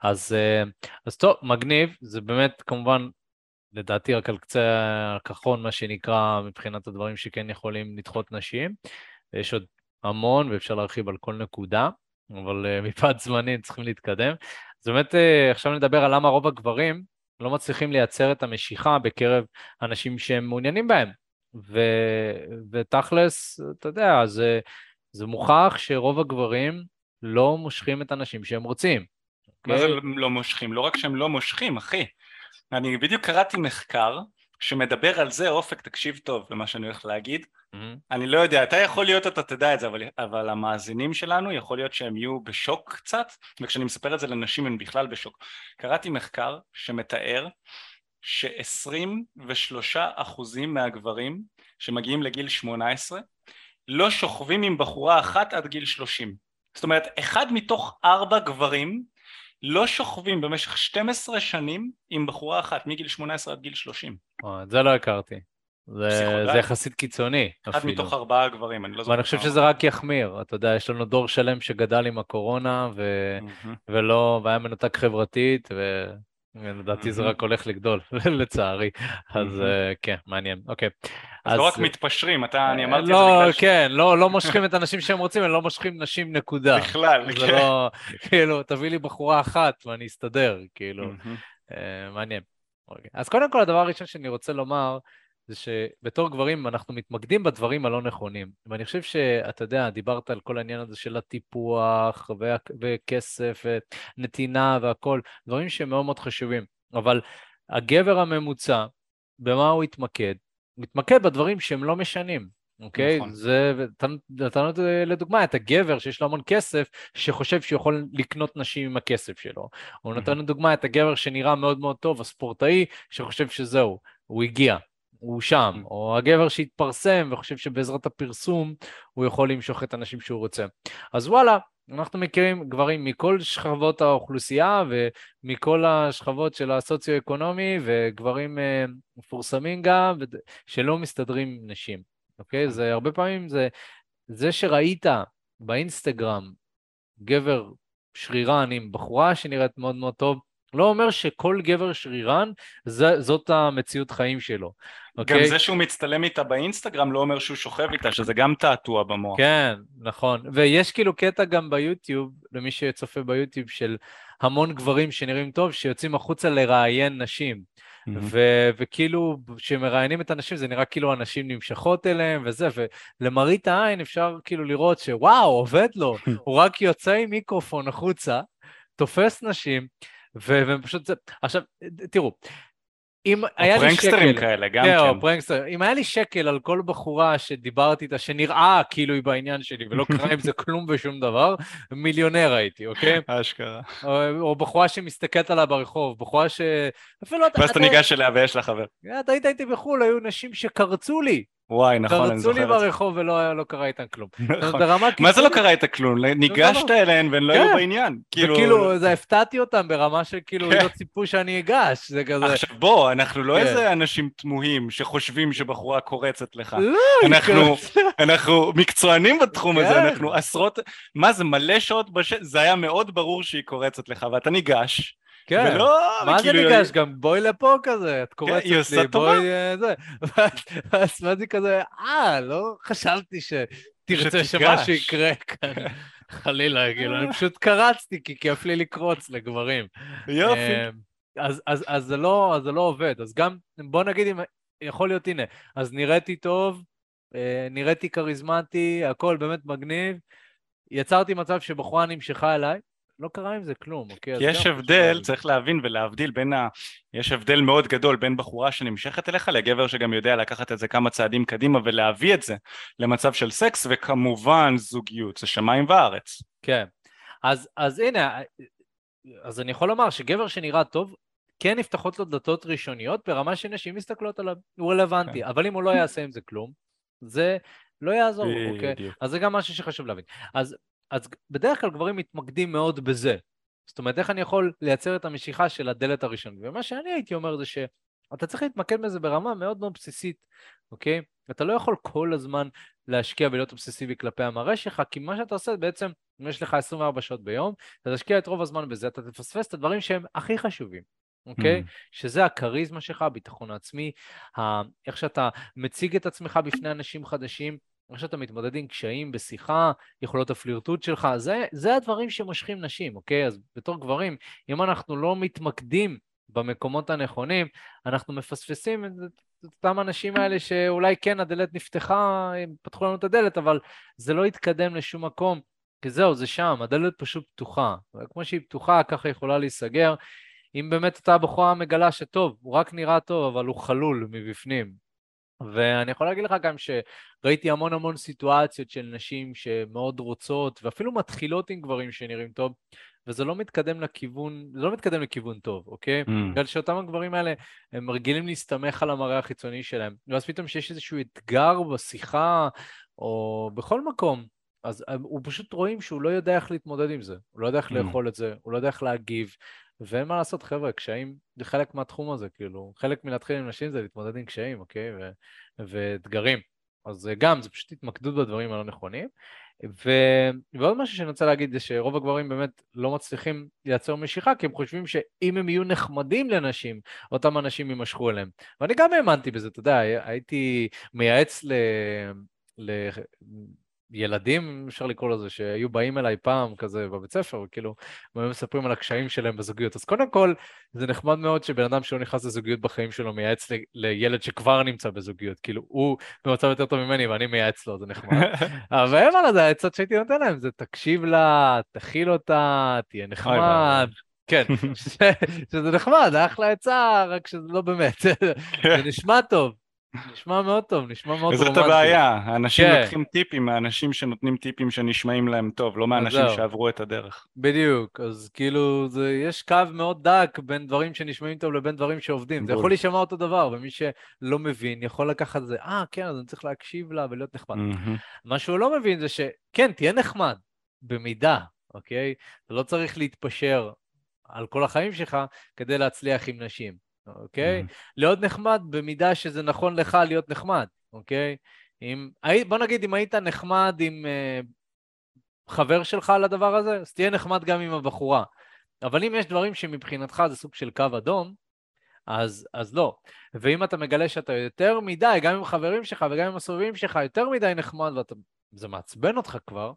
Speaker 1: אז, אה, אז טוב, מגניב, זה באמת כמובן, לדעתי רק על קצה הכחון, מה שנקרא, מבחינת הדברים שכן יכולים לדחות נשים. יש עוד המון ואפשר להרחיב על כל נקודה, אבל אה, *laughs* מפאת זמנים צריכים להתקדם. אז באמת עכשיו נדבר על למה רוב הגברים לא מצליחים לייצר את המשיכה בקרב אנשים שהם מעוניינים בהם. ו, ותכלס, אתה יודע, זה, זה מוכח שרוב הגברים לא מושכים את הנשים שהם רוצים.
Speaker 2: מה זה אוקיי? לא מושכים? לא רק שהם לא מושכים, אחי. אני בדיוק קראתי מחקר שמדבר על זה, אופק, תקשיב טוב למה שאני הולך להגיד. Mm-hmm. אני לא יודע, אתה יכול להיות, אתה תדע את זה, אבל, אבל המאזינים שלנו, יכול להיות שהם יהיו בשוק קצת, וכשאני מספר את זה לנשים הם בכלל בשוק. קראתי מחקר שמתאר ש-23% מהגברים שמגיעים לגיל 18 לא שוכבים עם בחורה אחת עד גיל 30. זאת אומרת, אחד מתוך ארבע גברים לא שוכבים במשך 12 שנים עם בחורה אחת מגיל 18 עד גיל 30.
Speaker 1: את זה לא הכרתי. זה, זה יחסית קיצוני
Speaker 2: אחד אפילו. מתוך ארבעה גברים, אני לא
Speaker 1: זוכר. ואני חושב שזה רק יחמיר, אתה יודע, יש לנו דור שלם שגדל עם הקורונה ו... mm-hmm. ולא, והיה מנותק חברתית, ו... לדעתי זה רק הולך לגדול, *laughs* לצערי. אז אה, כן, מעניין. אוקיי.
Speaker 2: אז לא רק מתפשרים, אתה, אני אמרתי את
Speaker 1: זה לא, בגלל ש... כן, לא, לא מושכים את הנשים שהם רוצים, הם לא מושכים נשים נקודה.
Speaker 2: בכלל,
Speaker 1: כן. לא, כאילו, תביא לי בחורה אחת ואני אסתדר, כאילו. אה, מעניין. אוקיי. אז קודם כל, הדבר הראשון שאני רוצה לומר, זה שבתור גברים אנחנו מתמקדים בדברים הלא נכונים. ואני חושב שאתה יודע, דיברת על כל העניין הזה של הטיפוח וה... וכסף ונתינה והכל, דברים שהם מאוד מאוד חשובים. אבל הגבר הממוצע, במה הוא יתמקד? הוא מתמקד בדברים שהם לא משנים. אוקיי? נכון. זה, נתנו לדוגמה את הגבר שיש לו המון כסף, שחושב שהוא יכול לקנות נשים עם הכסף שלו. הוא נתן לדוגמה את הגבר שנראה מאוד מאוד טוב, הספורטאי, שחושב שזהו, הוא הגיע. הוא שם, mm. או הגבר שהתפרסם וחושב שבעזרת הפרסום הוא יכול למשוך את הנשים שהוא רוצה. אז וואלה, אנחנו מכירים גברים מכל שכבות האוכלוסייה ומכל השכבות של הסוציו-אקונומי, וגברים אה, מפורסמים גם, שלא מסתדרים עם נשים, אוקיי? זה הרבה פעמים זה, זה שראית באינסטגרם גבר שרירן עם בחורה שנראית מאוד מאוד טוב, לא אומר שכל גבר שרירן, זה, זאת המציאות חיים שלו.
Speaker 2: אוקיי? גם זה שהוא מצטלם איתה באינסטגרם לא אומר שהוא שוכב איתה, שזה גם תעתוע במוח.
Speaker 1: כן, נכון. ויש כאילו קטע גם ביוטיוב, למי שצופה ביוטיוב, של המון גברים שנראים טוב, שיוצאים החוצה לראיין נשים. Mm-hmm. ו- וכאילו, כשמראיינים את הנשים, זה נראה כאילו הנשים נמשכות אליהם וזה, ולמראית העין אפשר כאילו לראות שוואו, עובד לו, *laughs* הוא רק יוצא עם מיקרופון החוצה, תופס נשים, ופשוט, עכשיו, תראו, אם היה לי שקל...
Speaker 2: או פרנקסטרים כאלה, גם כן.
Speaker 1: או prankster. אם היה לי שקל על כל בחורה שדיברתי איתה, שנראה כאילו היא בעניין שלי, ולא *laughs* קרה עם זה כלום ושום דבר, מיליונר הייתי, אוקיי?
Speaker 2: אשכרה.
Speaker 1: או, או בחורה שמסתכלת עליי ברחוב, בחורה ש...
Speaker 2: אפילו... ואז אתה ניגש אליה ויש לה חבר.
Speaker 1: אתה היית איתי בחו"ל, היו נשים שקרצו לי.
Speaker 2: וואי, נכון, אני זוכר
Speaker 1: את זה. קרצו לי ברחוב ולא לא קרה איתן כלום. *laughs*
Speaker 2: נכון. מה זה לא קרה איתן כלום? ניגשת אליהן והן לא היו כן. בעניין.
Speaker 1: כאילו... וכאילו, זה הפתעתי אותם ברמה של כאילו, כן. לא ציפו שאני אגש, זה כזה...
Speaker 2: עכשיו בוא, אנחנו לא כן. איזה אנשים תמוהים שחושבים שבחורה קורצת לך.
Speaker 1: לא,
Speaker 2: אנחנו מקצוענים בתחום הזה, אנחנו עשרות... מה זה, מלא שעות בשטח, זה היה מאוד ברור שהיא קורצת לך, ואתה ניגש.
Speaker 1: כן, ולא, מה זה ניגש? גם בואי לפה כזה, את קורצת
Speaker 2: כן, לי, בואי... אה, זה. *laughs*
Speaker 1: ואז מה זה כזה, אה, לא חשבתי שתרצה שמשהו יקרה כאן. *laughs* חלילה, כאילו, אני פשוט קרצתי, כי כיף לי לקרוץ לגברים.
Speaker 2: יופי.
Speaker 1: אמ, אז, אז, אז, זה לא, אז זה לא עובד. אז גם, בוא נגיד, אם, יכול להיות, הנה, אז נראיתי טוב, אה, נראיתי כריזמטי, הכל באמת מגניב. יצרתי מצב שבחורה נמשכה אליי, לא קרה עם זה כלום, אוקיי?
Speaker 2: כי יש הבדל, צריך להבין ולהבדיל בין ה... יש הבדל מאוד גדול בין בחורה שנמשכת אליך לגבר שגם יודע לקחת את זה כמה צעדים קדימה ולהביא את זה למצב של סקס, וכמובן זוגיות, זה שמיים וארץ.
Speaker 1: כן. אז, אז הנה, אז אני יכול לומר שגבר שנראה טוב, כן נפתחות לו דלתות ראשוניות ברמה שנשים מסתכלות עליו, הוא רלוונטי, כן. אבל אם הוא לא יעשה עם זה כלום, זה לא יעזור, אוקיי? אז זה גם משהו שחשוב להבין. אז אז בדרך כלל גברים מתמקדים מאוד בזה. זאת אומרת, איך אני יכול לייצר את המשיכה של הדלת הראשונית? ומה שאני הייתי אומר זה שאתה צריך להתמקד בזה ברמה מאוד מאוד בסיסית, אוקיי? אתה לא יכול כל הזמן להשקיע ולהיות אובססיבי כלפי המראה שלך, כי מה שאתה עושה בעצם, אם יש לך 24 שעות ביום, אתה תשקיע את רוב הזמן בזה, אתה תפספס את הדברים שהם הכי חשובים. אוקיי? Mm. שזה הכריזמה שלך, הביטחון העצמי, איך שאתה מציג את עצמך בפני אנשים חדשים, איך שאתה מתמודד עם קשיים בשיחה, יכולות הפלירטוט שלך, זה, זה הדברים שמושכים נשים, אוקיי? אז בתור גברים, אם אנחנו לא מתמקדים במקומות הנכונים, אנחנו מפספסים את אותם אנשים האלה שאולי כן הדלת נפתחה, הם פתחו לנו את הדלת, אבל זה לא יתקדם לשום מקום, כי זהו, זה שם, הדלת פשוט פתוחה. וכמו שהיא פתוחה, ככה יכולה להיסגר. אם באמת אותה בחורה מגלה שטוב, הוא רק נראה טוב, אבל הוא חלול מבפנים, ואני יכול להגיד לך גם שראיתי המון המון סיטואציות של נשים שמאוד רוצות, ואפילו מתחילות עם גברים שנראים טוב, וזה לא מתקדם לכיוון, זה לא מתקדם לכיוון טוב, אוקיי? Mm. בגלל שאותם הגברים האלה, הם רגילים להסתמך על המראה החיצוני שלהם, ואז פתאום שיש איזשהו אתגר בשיחה, או בכל מקום, אז הוא פשוט רואים שהוא לא יודע איך להתמודד עם זה, הוא לא יודע איך mm. לאכול את זה, הוא לא יודע איך להגיב, ואין מה לעשות, חבר'ה, קשיים זה חלק מהתחום הזה, כאילו, חלק מלהתחיל עם נשים זה להתמודד עם קשיים, אוקיי? ו- ואתגרים. אז גם, זה פשוט התמקדות בדברים הלא נכונים. ו... ועוד משהו שאני רוצה להגיד זה שרוב הגברים באמת לא מצליחים לייצר משיכה, כי הם חושבים שאם הם יהיו נחמדים לנשים, אותם אנשים יימשכו אליהם. ואני גם האמנתי בזה, אתה יודע, הייתי מייעץ ל... ל... ילדים, אפשר לקרוא לזה, שהיו באים אליי פעם כזה בבית ספר, וכאילו, הם היו מספרים על הקשיים שלהם בזוגיות. אז קודם כל, זה נחמד מאוד שבן אדם שלא נכנס לזוגיות בחיים שלו מייעץ ל- לילד שכבר נמצא בזוגיות. כאילו, הוא במצב יותר טוב ממני ואני מייעץ לו, זה נחמד. *laughs* אבל מעבר לזה, העצות שהייתי נותן להם זה תקשיב לה, תכיל אותה, תהיה נחמד. כן, *laughs* שזה נחמד, אחלה עצה, רק שזה לא באמת, זה נשמע טוב. נשמע מאוד טוב, נשמע מאוד רומנטי.
Speaker 2: וזאת הבעיה, האנשים כן. לוקחים טיפים מהאנשים שנותנים טיפים שנשמעים להם טוב, לא מהאנשים שעברו את הדרך.
Speaker 1: בדיוק, אז כאילו, זה, יש קו מאוד דק בין דברים שנשמעים טוב לבין דברים שעובדים. זה יכול להישמע אותו דבר, ומי שלא מבין יכול לקחת את זה, אה, כן, אז אני צריך להקשיב לה ולהיות נחמד. מה שהוא לא מבין זה שכן, תהיה נחמד, במידה, אוקיי? אתה לא צריך להתפשר על כל החיים שלך כדי להצליח עם נשים, אוקיי? Mm-hmm. להיות נחמד במידה שזה נכון לך להיות נחמד, אוקיי? אם, בוא נגיד, אם היית נחמד עם uh, חבר שלך על הדבר הזה, אז תהיה נחמד גם עם הבחורה. אבל אם יש דברים שמבחינתך זה סוג של קו אדום, אז, אז לא. ואם אתה מגלה שאתה יותר מדי, גם עם חברים שלך וגם עם הסובבים שלך, יותר מדי נחמד וזה מעצבן אותך כבר,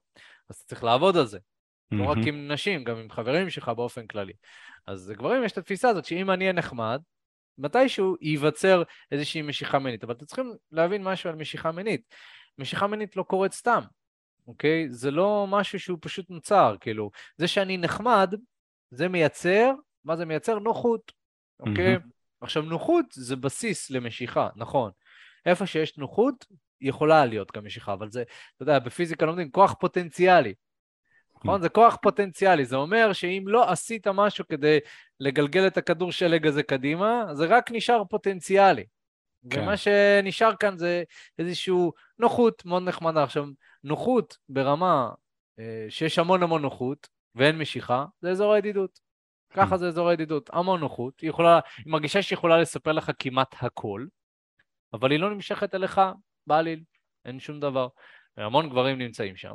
Speaker 1: אז אתה צריך לעבוד על זה. Mm-hmm. לא רק עם נשים, גם עם חברים שלך באופן כללי. אז גברים יש את התפיסה הזאת שאם אני אהיה נחמד, מתישהו ייווצר איזושהי משיכה מינית. אבל אתם צריכים להבין משהו על משיכה מינית. משיכה מינית לא קורית סתם, אוקיי? זה לא משהו שהוא פשוט נוצר, כאילו, זה שאני נחמד, זה מייצר, מה זה מייצר? נוחות, אוקיי? Mm-hmm. עכשיו, נוחות זה בסיס למשיכה, נכון. איפה שיש נוחות, יכולה להיות גם משיכה, אבל זה, אתה יודע, בפיזיקה לומדים כוח פוטנציאלי. נכון? זה כוח פוטנציאלי, זה אומר שאם לא עשית משהו כדי לגלגל את הכדור שלג הזה קדימה, זה רק נשאר פוטנציאלי. כן. ומה שנשאר כאן זה איזושהי נוחות מאוד נחמדה. עכשיו, נוחות ברמה אה, שיש המון המון נוחות ואין משיכה, זה אזור הידידות. ככה זה אזור הידידות, המון נוחות. היא יכולה, היא מרגישה שהיא יכולה לספר לך כמעט הכל, אבל היא לא נמשכת אליך בעליל, אין שום דבר. והמון גברים נמצאים שם.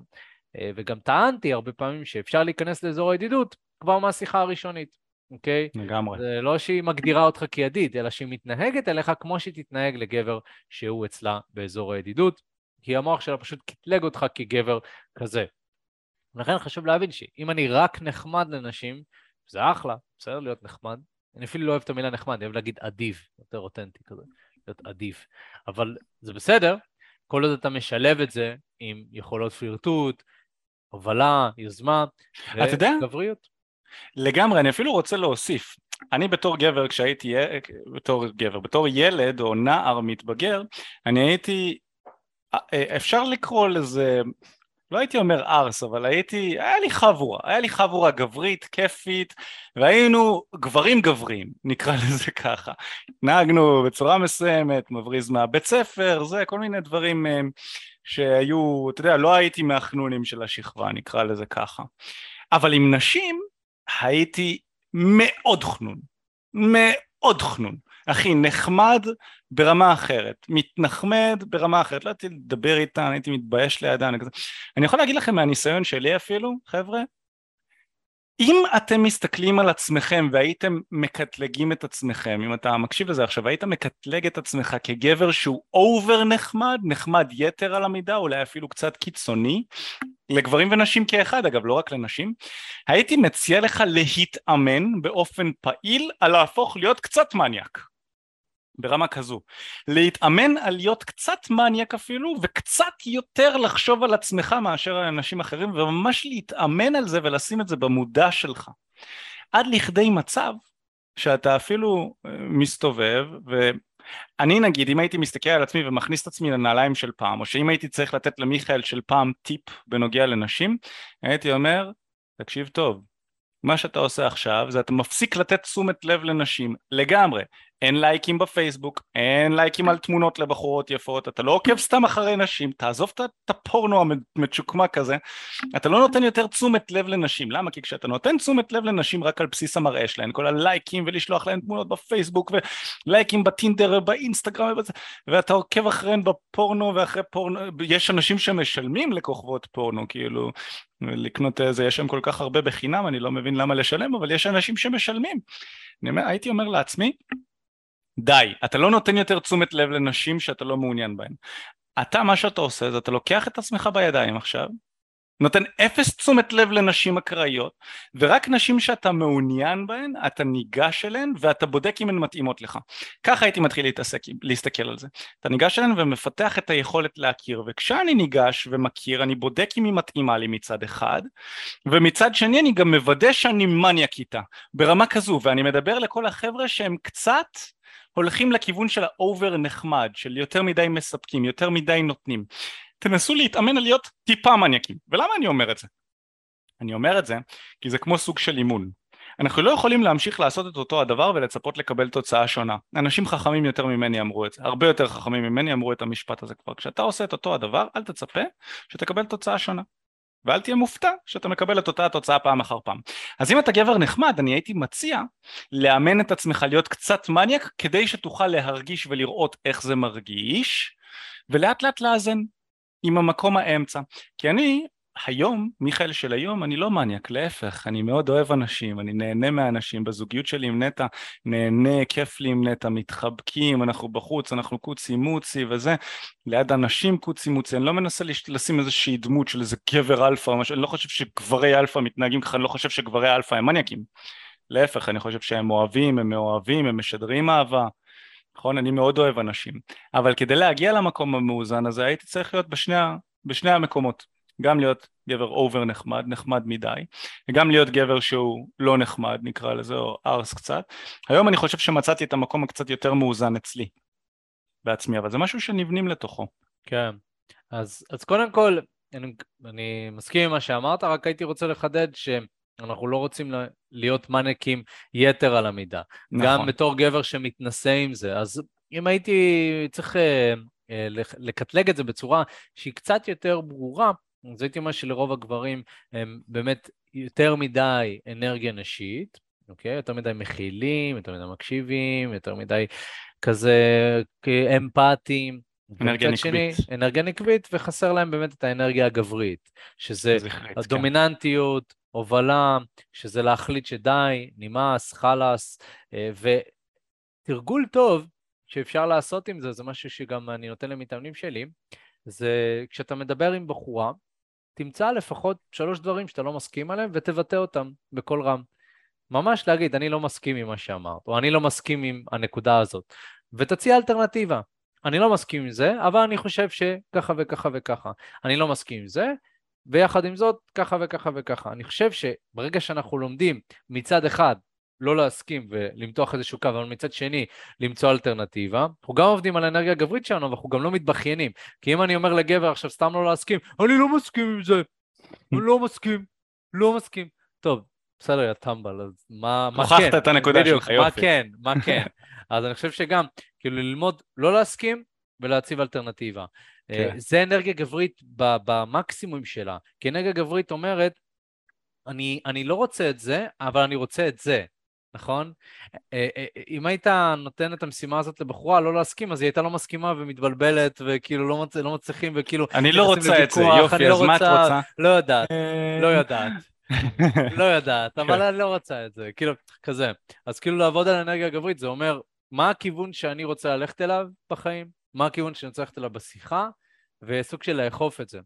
Speaker 1: אה, וגם טענתי הרבה פעמים שאפשר להיכנס לאזור הידידות כבר מהשיחה הראשונית, אוקיי?
Speaker 2: לגמרי.
Speaker 1: זה לא שהיא מגדירה אותך כידיד, אלא שהיא מתנהגת אליך כמו שהיא תתנהג לגבר שהוא אצלה באזור הידידות, כי המוח שלה פשוט קטלג אותך כגבר כזה. לכן חשוב להבין שאם אני רק נחמד לנשים, זה אחלה, בסדר להיות נחמד. אני אפילו לא אוהב את המילה נחמד, אני אוהב להגיד אדיב, יותר אותנטי כזה, להיות אדיב. אבל זה בסדר, כל עוד אתה משלב את זה עם יכולות פלירטוט, הובלה, יוזמה וגבריות.
Speaker 2: לגמרי, אני אפילו רוצה להוסיף. אני בתור גבר, כשהייתי, בתור גבר, בתור ילד או נער מתבגר, אני הייתי, אה, אפשר לקרוא לזה לא הייתי אומר ארס, אבל הייתי, היה לי חבורה, היה לי חבורה גברית, כיפית, והיינו גברים גברים, *laughs* נקרא לזה ככה. נהגנו בצורה מסוימת, מבריז מהבית ספר, זה, כל מיני דברים אה, שהיו, אתה יודע, לא הייתי מהחנונים של השכבה, נקרא לזה ככה. אבל עם נשים הייתי מאוד חנון, מאוד חנון. אחי, נחמד ברמה אחרת, מתנחמד ברמה אחרת, לא הייתי לדבר איתן, הייתי מתבייש לידן. אני יכול להגיד לכם מהניסיון שלי אפילו, חבר'ה, אם אתם מסתכלים על עצמכם והייתם מקטלגים את עצמכם, אם אתה מקשיב לזה עכשיו, היית מקטלג את עצמך כגבר שהוא אובר נחמד, נחמד יתר על המידה, אולי אפילו קצת קיצוני, לגברים ונשים כאחד, אגב, לא רק לנשים, הייתי מציע לך להתאמן באופן פעיל על להפוך להיות קצת מניאק. ברמה כזו. להתאמן על להיות קצת מניאק אפילו וקצת יותר לחשוב על עצמך מאשר על אנשים אחרים וממש להתאמן על זה ולשים את זה במודע שלך. עד לכדי מצב שאתה אפילו אה, מסתובב ואני נגיד אם הייתי מסתכל על עצמי ומכניס את עצמי לנעליים של פעם או שאם הייתי צריך לתת למיכאל של פעם טיפ בנוגע לנשים הייתי אומר תקשיב טוב מה שאתה עושה עכשיו זה אתה מפסיק לתת תשומת לב לנשים לגמרי אין לייקים בפייסבוק, אין לייקים על תמונות לבחורות יפות, אתה לא עוקב סתם אחרי נשים, תעזוב את הפורנו המצ'וקמק הזה, אתה לא נותן יותר תשומת לב לנשים, למה? כי כשאתה נותן תשומת לב לנשים רק על בסיס המראה שלהן, כל הלייקים ולשלוח להן תמונות בפייסבוק ולייקים בטינדר ובאינסטגרם ובזה, ואתה עוקב אחריהן בפורנו ואחרי פורנו, יש אנשים שמשלמים לכוכבות פורנו, כאילו, לקנות איזה, יש שם כל כך הרבה בחינם, אני לא מבין למה לשלם, אבל יש אנשים שמשלמים. אני אומר, הייתי אומר לעצמי, די, אתה לא נותן יותר תשומת לב לנשים שאתה לא מעוניין בהן. אתה, מה שאתה עושה זה אתה לוקח את עצמך בידיים עכשיו, נותן אפס תשומת לב לנשים אקראיות, ורק נשים שאתה מעוניין בהן, אתה ניגש אליהן ואתה בודק אם הן מתאימות לך. ככה הייתי מתחיל להתעסק, להסתכל על זה. אתה ניגש אליהן ומפתח את היכולת להכיר, וכשאני ניגש ומכיר, אני בודק אם היא מתאימה לי מצד אחד, ומצד שני אני גם מוודא שאני מניאק איתה, ברמה כזו, ואני מדבר לכל החבר'ה שהם קצת הולכים לכיוון של ה over נחמד, של יותר מדי מספקים, יותר מדי נותנים. תנסו להתאמן על להיות טיפה מניאקים. ולמה אני אומר את זה? אני אומר את זה כי זה כמו סוג של אימון. אנחנו לא יכולים להמשיך לעשות את אותו הדבר ולצפות לקבל תוצאה שונה. אנשים חכמים יותר ממני אמרו את זה, הרבה יותר חכמים ממני אמרו את המשפט הזה כבר. כשאתה עושה את אותו הדבר, אל תצפה שתקבל תוצאה שונה. ואל תהיה מופתע שאתה מקבל את אותה התוצאה פעם אחר פעם. אז אם אתה גבר נחמד, אני הייתי מציע לאמן את עצמך להיות קצת מניאק, כדי שתוכל להרגיש ולראות איך זה מרגיש, ולאט לאט לאזן עם המקום האמצע. כי אני היום, מיכאל של היום, אני לא מניאק, להפך, אני מאוד אוהב אנשים, אני נהנה מהאנשים, בזוגיות שלי עם נטע, נהנה, כיף לי עם נטע, מתחבקים, אנחנו בחוץ, אנחנו קוצי מוצי וזה, ליד אנשים קוצי מוצי, אני לא מנסה לשים איזושהי דמות של איזה גבר אלפא, משהו, אני לא חושב שגברי אלפא מתנהגים ככה, אני לא חושב שגברי אלפא הם מניאקים, להפך, אני חושב שהם אוהבים, הם מאוהבים, הם משדרים אהבה, נכון? אני מאוד אוהב אנשים, אבל כדי להגיע למקום המאוזן הזה הייתי צריך להיות בשני, בשני המקומות. גם להיות גבר אובר נחמד, נחמד מדי, וגם להיות גבר שהוא לא נחמד, נקרא לזה, או ארס קצת. היום אני חושב שמצאתי את המקום הקצת יותר מאוזן אצלי, בעצמי, אבל זה משהו שנבנים לתוכו.
Speaker 1: כן, אז, אז קודם כל, אני, אני מסכים עם מה שאמרת, רק הייתי רוצה לחדד שאנחנו לא רוצים להיות מנקים יתר על המידה. נכון. גם בתור גבר שמתנשא עם זה, אז אם הייתי צריך אה, אה, לקטלג את זה בצורה שהיא קצת יותר ברורה, אז הייתי אומר שלרוב הגברים הם באמת יותר מדי אנרגיה נשית, אוקיי? יותר מדי מכילים, יותר מדי מקשיבים, יותר מדי כזה אמפתיים.
Speaker 2: אנרגיה נקבית.
Speaker 1: שני, אנרגיה נקבית, וחסר להם באמת את האנרגיה הגברית, שזה הדומיננטיות, כן. הובלה, שזה להחליט שדי, נמאס, חלאס, אה, ותרגול טוב שאפשר לעשות עם זה, זה משהו שגם אני נותן למתאמנים שלי, זה כשאתה מדבר עם בחורה, תמצא לפחות שלוש דברים שאתה לא מסכים עליהם ותבטא אותם בקול רם. ממש להגיד, אני לא מסכים עם מה שאמרת, או אני לא מסכים עם הנקודה הזאת, ותציע אלטרנטיבה. אני לא מסכים עם זה, אבל אני חושב שככה וככה וככה. אני לא מסכים עם זה, ויחד עם זאת, ככה וככה וככה. אני חושב שברגע שאנחנו לומדים מצד אחד לא להסכים ולמתוח איזשהו קו, אבל מצד שני למצוא אלטרנטיבה. אנחנו גם עובדים על האנרגיה הגברית שלנו, ואנחנו גם לא מתבכיינים. כי אם אני אומר לגבר עכשיו סתם לא להסכים, אני לא מסכים עם זה, אני לא מסכים, לא מסכים. טוב, בסדר, יא טמבל, אז מה, מה כן?
Speaker 2: הוכחת את הנקודה שלך,
Speaker 1: יופי. מה כן, מה כן. *laughs* אז אני חושב שגם, כאילו ללמוד לא להסכים ולהציב אלטרנטיבה. כן. זה אנרגיה גברית במקסימום שלה. כי אנרגיה גברית אומרת, אני, אני לא רוצה את זה, אבל אני רוצה את זה. נכון? אה, אה, אה, אם היית נותן את המשימה הזאת לבחורה לא להסכים, אז היא הייתה לא מסכימה ומתבלבלת, וכאילו לא, מצ... לא מצליחים, וכאילו...
Speaker 2: אני לא רוצה את זה, יופי, לא אז מה את רוצה?
Speaker 1: לא יודעת, לא יודעת. *laughs* לא יודעת, אבל אני לא רוצה את זה, כאילו, כזה. אז כאילו לעבוד על אנרגיה גברית זה אומר, מה הכיוון שאני רוצה ללכת אליו בחיים, מה הכיוון שאני רוצה ללכת אליו בשיחה, וסוג של לאכוף את זה.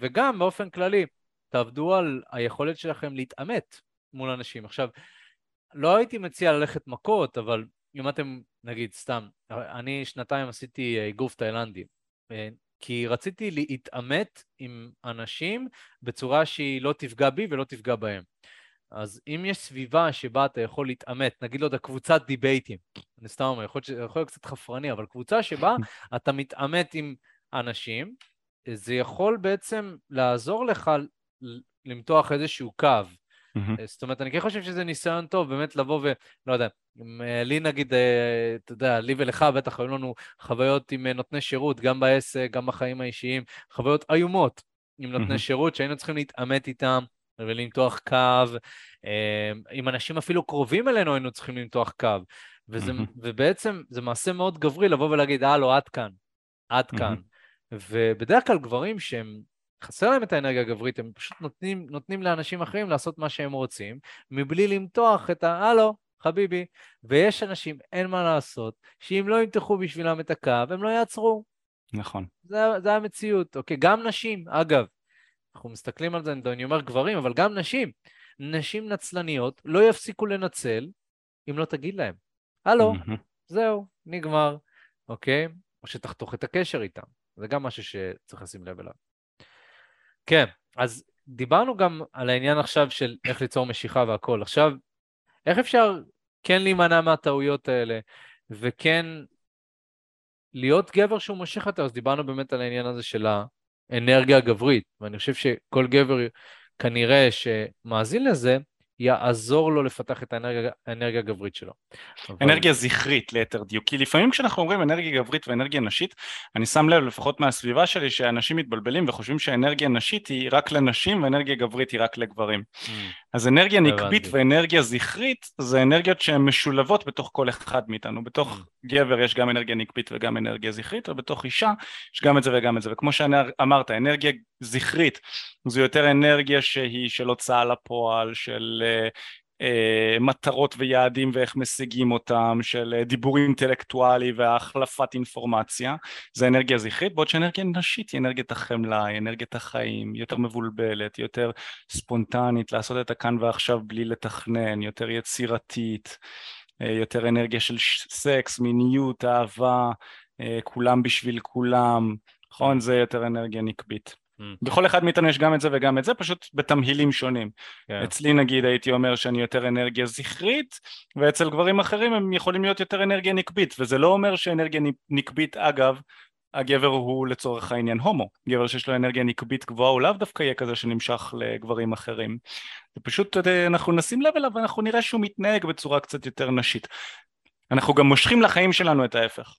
Speaker 1: וגם באופן כללי, תעבדו על היכולת שלכם להתעמת מול אנשים. עכשיו, לא הייתי מציע ללכת מכות, אבל אם אתם, נגיד, סתם, אני שנתיים עשיתי אה, אגרוף תאילנדי, אה, כי רציתי להתעמת עם אנשים בצורה שהיא לא תפגע בי ולא תפגע בהם. אז אם יש סביבה שבה אתה יכול להתעמת, נגיד לו את הקבוצת דיבייטים, אני סתם אומר, יכול להיות קצת חפרני, אבל קבוצה שבה *laughs* אתה מתעמת עם אנשים, זה יכול בעצם לעזור לך למתוח איזשהו קו. Mm-hmm. זאת אומרת, אני כן חושב שזה ניסיון טוב באמת לבוא ו... לא יודע, אם אה, לי נגיד, אה, אתה יודע, לי ולך בטח היו לנו חוויות עם נותני שירות, גם בעסק, גם בחיים האישיים, חוויות איומות עם נותני mm-hmm. שירות שהיינו צריכים להתעמת איתם ולמתוח קו. עם אנשים אפילו קרובים אלינו היינו צריכים למתוח קו. וזה, mm-hmm. ובעצם זה מעשה מאוד גברי לבוא ולהגיד, הלו, עד כאן, עד כאן. ובדרך כלל גברים שהם חסר להם את האנרגיה הגברית, הם פשוט נותנים, נותנים לאנשים אחרים לעשות מה שהם רוצים, מבלי למתוח את ה... הלו, חביבי. ויש אנשים, אין מה לעשות, שאם לא ימתחו בשבילם את הקו, הם לא יעצרו.
Speaker 2: נכון.
Speaker 1: זה, זה המציאות, אוקיי? גם נשים, אגב, אנחנו מסתכלים על זה, אני אומר גברים, אבל גם נשים. נשים נצלניות לא יפסיקו לנצל אם לא תגיד להם. הלו, mm-hmm. זהו, נגמר, אוקיי? או שתחתוך את הקשר איתם. זה גם משהו שצריך לשים לב אליו. כן, אז דיברנו גם על העניין עכשיו של איך ליצור משיכה והכל. עכשיו, איך אפשר כן להימנע מהטעויות האלה, וכן להיות גבר שהוא מושך יותר? אז דיברנו באמת על העניין הזה של האנרגיה הגברית, ואני חושב שכל גבר כנראה שמאזין לזה, יעזור לו לפתח את האנרגיה, האנרגיה הגברית שלו.
Speaker 2: אבל... אנרגיה זכרית ליתר דיוק, כי לפעמים כשאנחנו אומרים אנרגיה גברית ואנרגיה נשית, אני שם לב לפחות מהסביבה שלי שאנשים מתבלבלים וחושבים שאנרגיה נשית היא רק לנשים ואנרגיה גברית היא רק לגברים. Mm. אז אנרגיה נקבית ואנרגיה זכרית זה אנרגיות שהן משולבות בתוך כל אחד מאיתנו, בתוך mm. גבר יש גם אנרגיה נקבית וגם אנרגיה זכרית, ובתוך אישה יש גם את זה וגם את זה, וכמו שאמרת, אנרגיה זכרית זו יותר אנרגיה שהיא של הוצאה לפועל, של uh, מטרות ויעדים ואיך משיגים אותם, של uh, דיבור אינטלקטואלי והחלפת אינפורמציה, זה אנרגיה זכרית, בעוד שאנרגיה נשית היא אנרגיית החמלה, היא אנרגיית החיים, יותר מבולבלת, יותר ספונטנית, לעשות את הכאן ועכשיו בלי לתכנן, יותר יצירתית, uh, יותר אנרגיה של סקס, מיניות, אהבה, uh, כולם בשביל כולם, נכון? זה יותר אנרגיה נקבית. Mm. בכל אחד מאיתנו יש גם את זה וגם את זה, פשוט בתמהילים שונים. Yeah. כן. אצלי נגיד הייתי אומר שאני יותר אנרגיה זכרית, ואצל גברים אחרים הם יכולים להיות יותר אנרגיה נקבית, וזה לא אומר שאנרגיה נקבית אגב, הגבר הוא לצורך העניין הומו, גבר שיש לו אנרגיה נקבית גבוהה הוא לאו דווקא יהיה כזה שנמשך לגברים אחרים. זה פשוט אנחנו נשים לב אליו ואנחנו נראה שהוא מתנהג בצורה קצת יותר נשית. אנחנו גם מושכים לחיים שלנו את ההפך.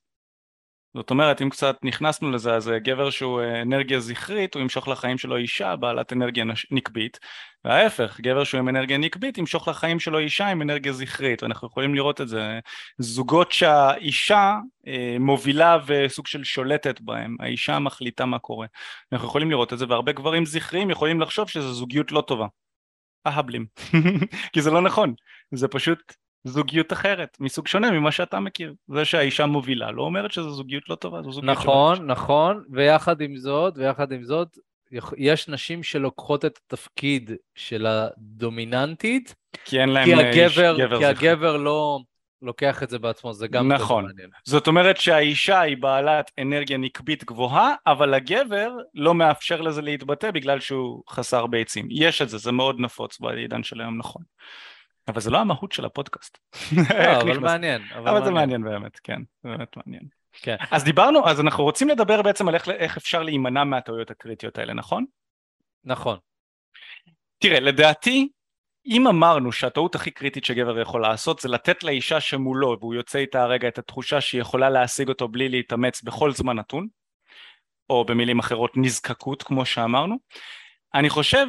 Speaker 2: זאת אומרת אם קצת נכנסנו לזה אז גבר שהוא אה, אנרגיה זכרית הוא ימשוך לחיים שלו אישה בעלת אנרגיה נקבית וההפך גבר שהוא עם אנרגיה נקבית ימשוך לחיים שלו אישה עם אנרגיה זכרית ואנחנו יכולים לראות את זה. זוגות שהאישה אה, מובילה וסוג של שולטת בהם האישה מחליטה מה קורה. אנחנו יכולים לראות את זה והרבה גברים זכריים יכולים לחשוב שזו זוגיות לא טובה. אהבלים. *laughs* כי זה לא נכון. זה פשוט זוגיות אחרת, מסוג שונה ממה שאתה מכיר. זה שהאישה מובילה לא אומרת שזו זוגיות לא טובה, זו זוגיות
Speaker 1: נכון, שלא נכון, ויחד עם זאת, ויחד עם זאת, יש נשים שלוקחות את התפקיד של הדומיננטית,
Speaker 2: כי אין להם כי הגבר, איש, גבר
Speaker 1: כי הגבר לא לוקח את זה בעצמו, זה גם
Speaker 2: נכון. מעניין. זאת אומרת שהאישה היא בעלת אנרגיה נקבית גבוהה, אבל הגבר לא מאפשר לזה להתבטא בגלל שהוא חסר ביצים. יש את זה, זה מאוד נפוץ בעידן של היום, נכון. אבל זה לא המהות של הפודקאסט.
Speaker 1: לא, *laughs* אבל מעניין.
Speaker 2: אבל, אבל זה מעניין באמת, כן, זה באמת מעניין. כן. אז דיברנו, אז אנחנו רוצים לדבר בעצם על איך, איך אפשר להימנע מהטעויות הקריטיות האלה, נכון?
Speaker 1: נכון.
Speaker 2: תראה, לדעתי, אם אמרנו שהטעות הכי קריטית שגבר יכול לעשות זה לתת לאישה שמולו והוא יוצא איתה הרגע את התחושה שהיא יכולה להשיג אותו בלי להתאמץ בכל זמן נתון, או במילים אחרות נזקקות כמו שאמרנו, אני חושב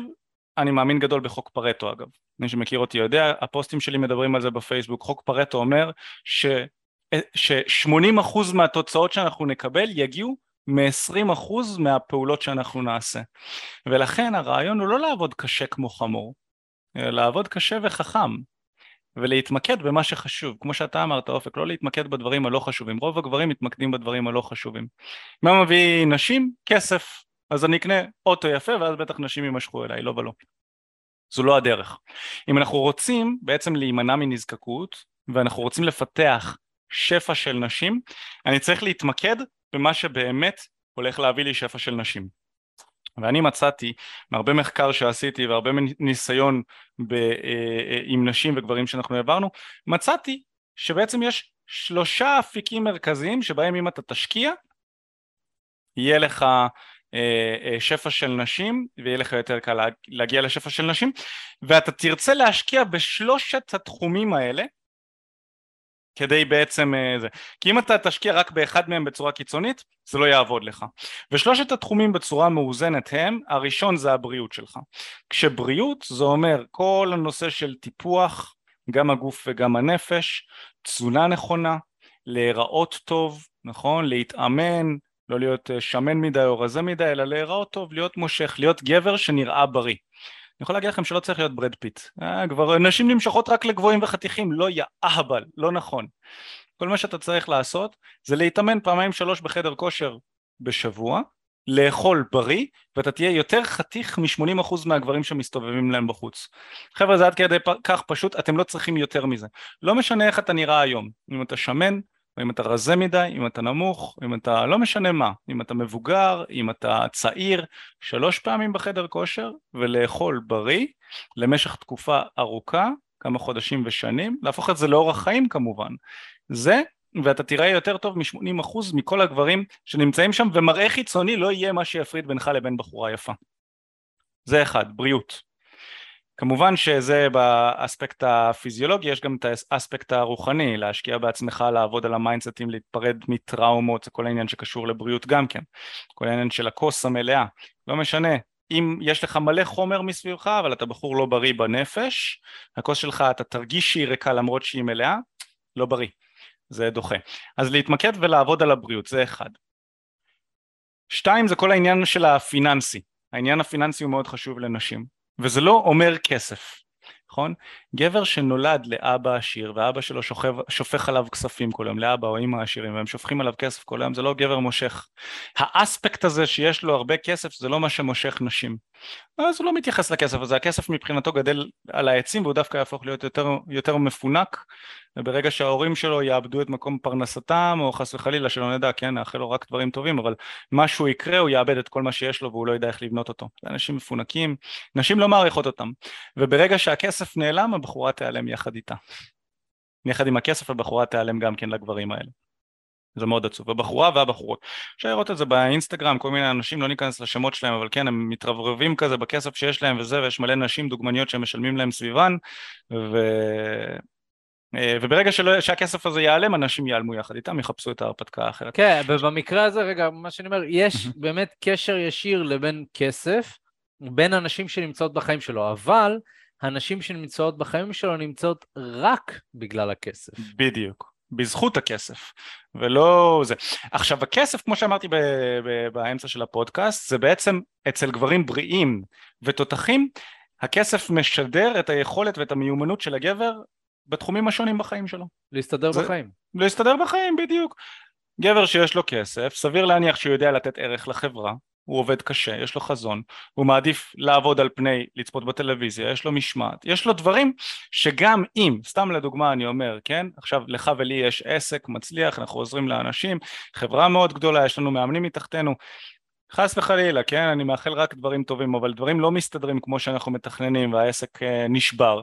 Speaker 2: אני מאמין גדול בחוק פרטו אגב, מי שמכיר אותי יודע, הפוסטים שלי מדברים על זה בפייסבוק, חוק פרטו אומר ש... ש-80% מהתוצאות שאנחנו נקבל יגיעו מ-20% מהפעולות שאנחנו נעשה ולכן הרעיון הוא לא לעבוד קשה כמו חמור, אלא לעבוד קשה וחכם ולהתמקד במה שחשוב, כמו שאתה אמרת אופק, לא להתמקד בדברים הלא חשובים, רוב הגברים מתמקדים בדברים הלא חשובים. מה מביא נשים? כסף, אז אני אקנה אוטו יפה ואז בטח נשים יימשכו אליי, לא ולא. זו לא הדרך. אם אנחנו רוצים בעצם להימנע מנזקקות ואנחנו רוצים לפתח שפע של נשים, אני צריך להתמקד במה שבאמת הולך להביא לי שפע של נשים. ואני מצאתי מהרבה מחקר שעשיתי והרבה ניסיון ב, אה, אה, עם נשים וגברים שאנחנו העברנו, מצאתי שבעצם יש שלושה אפיקים מרכזיים שבהם אם אתה תשקיע יהיה לך שפע של נשים ויהיה לך יותר קל להגיע לשפע של נשים ואתה תרצה להשקיע בשלושת התחומים האלה כדי בעצם אה, זה. כי אם אתה תשקיע רק באחד מהם בצורה קיצונית זה לא יעבוד לך. ושלושת התחומים בצורה מאוזנת הם הראשון זה הבריאות שלך. כשבריאות זה אומר כל הנושא של טיפוח גם הגוף וגם הנפש תזונה נכונה להיראות טוב נכון? להתאמן לא להיות אה, שמן מדי או רזה מדי, אלא להיראות טוב, להיות מושך, להיות גבר שנראה בריא. אני יכול להגיד לכם שלא צריך להיות ברד פיט. אה, כבר נשים נמשכות רק לגבוהים וחתיכים, לא יא אהבל, לא נכון. כל מה שאתה צריך לעשות זה להתאמן פעמיים שלוש בחדר כושר בשבוע, לאכול בריא, ואתה תהיה יותר חתיך מ-80% מהגברים שמסתובבים להם בחוץ. חבר'ה זה עד כדי כך פשוט, אתם לא צריכים יותר מזה. לא משנה איך אתה נראה היום, אם אתה שמן, אם אתה רזה מדי, אם אתה נמוך, אם אתה לא משנה מה, אם אתה מבוגר, אם אתה צעיר, שלוש פעמים בחדר כושר ולאכול בריא למשך תקופה ארוכה, כמה חודשים ושנים, להפוך את זה לאורח חיים כמובן. זה ואתה תראה יותר טוב מ-80% מכל הגברים שנמצאים שם ומראה חיצוני לא יהיה מה שיפריד בינך לבין בחורה יפה. זה אחד, בריאות. כמובן שזה באספקט הפיזיולוגי, יש גם את האספקט הרוחני, להשקיע בעצמך, לעבוד על המיינדסטים, להתפרד מטראומות, זה כל העניין שקשור לבריאות גם כן, כל העניין של הכוס המלאה, לא משנה, אם יש לך מלא חומר מסביבך אבל אתה בחור לא בריא בנפש, הכוס שלך אתה תרגיש שהיא ריקה למרות שהיא מלאה, לא בריא, זה דוחה. אז להתמקד ולעבוד על הבריאות, זה אחד. שתיים זה כל העניין של הפיננסי, העניין הפיננסי הוא מאוד חשוב לנשים, וזה לא אומר כסף, נכון? גבר שנולד לאבא עשיר ואבא שלו שוכב, שופך עליו כספים כל יום, לאבא או אמא עשירים והם שופכים עליו כסף כל יום, זה לא גבר מושך. האספקט הזה שיש לו הרבה כסף זה לא מה שמושך נשים. אז הוא לא מתייחס לכסף הזה, הכסף מבחינתו גדל על העצים והוא דווקא יהפוך להיות יותר, יותר מפונק וברגע שההורים שלו יאבדו את מקום פרנסתם או חס וחלילה שלא נדע, כן, נאחל לו רק דברים טובים אבל משהו יקרה הוא יאבד את כל מה שיש לו והוא לא ידע איך לבנות אותו. זה אנשים מפונקים, נשים לא מעריכות אותם וברגע שהכסף נעלם הבחורה תיעלם יחד איתה. יחד עם הכסף הבחורה תיעלם גם כן לגברים האלה. זה מאוד עצוב, הבחורה והבחורות. אפשר לראות את זה באינסטגרם, כל מיני אנשים, לא ניכנס לשמות שלהם, אבל כן, הם מתרברבים כזה בכסף שיש להם וזה, ויש מלא נשים דוגמניות שהם משלמים להם סביבן, ו... אה, וברגע שלא, שהכסף הזה ייעלם, אנשים ייעלמו יחד איתם, יחפשו את ההרפתקה האחרת.
Speaker 1: כן, ובמקרה הזה, רגע, מה שאני אומר, יש באמת קשר ישיר לבין כסף, בין הנשים שנמצאות בחיים שלו, אבל הנשים שנמצאות בחיים שלו נמצאות רק בגלל הכסף.
Speaker 2: בדיוק. בזכות הכסף, ולא זה. עכשיו הכסף, כמו שאמרתי ב- ב- באמצע של הפודקאסט, זה בעצם אצל גברים בריאים ותותחים, הכסף משדר את היכולת ואת המיומנות של הגבר בתחומים השונים בחיים שלו.
Speaker 1: להסתדר זה, בחיים.
Speaker 2: להסתדר בחיים, בדיוק. גבר שיש לו כסף, סביר להניח שהוא יודע לתת ערך לחברה, הוא עובד קשה, יש לו חזון, הוא מעדיף לעבוד על פני לצפות בטלוויזיה, יש לו משמעת, יש לו דברים שגם אם, סתם לדוגמה אני אומר, כן, עכשיו לך ולי יש עסק מצליח, אנחנו עוזרים לאנשים, חברה מאוד גדולה, יש לנו מאמנים מתחתנו, חס וחלילה, כן, אני מאחל רק דברים טובים, אבל דברים לא מסתדרים כמו שאנחנו מתכננים והעסק אה, נשבר.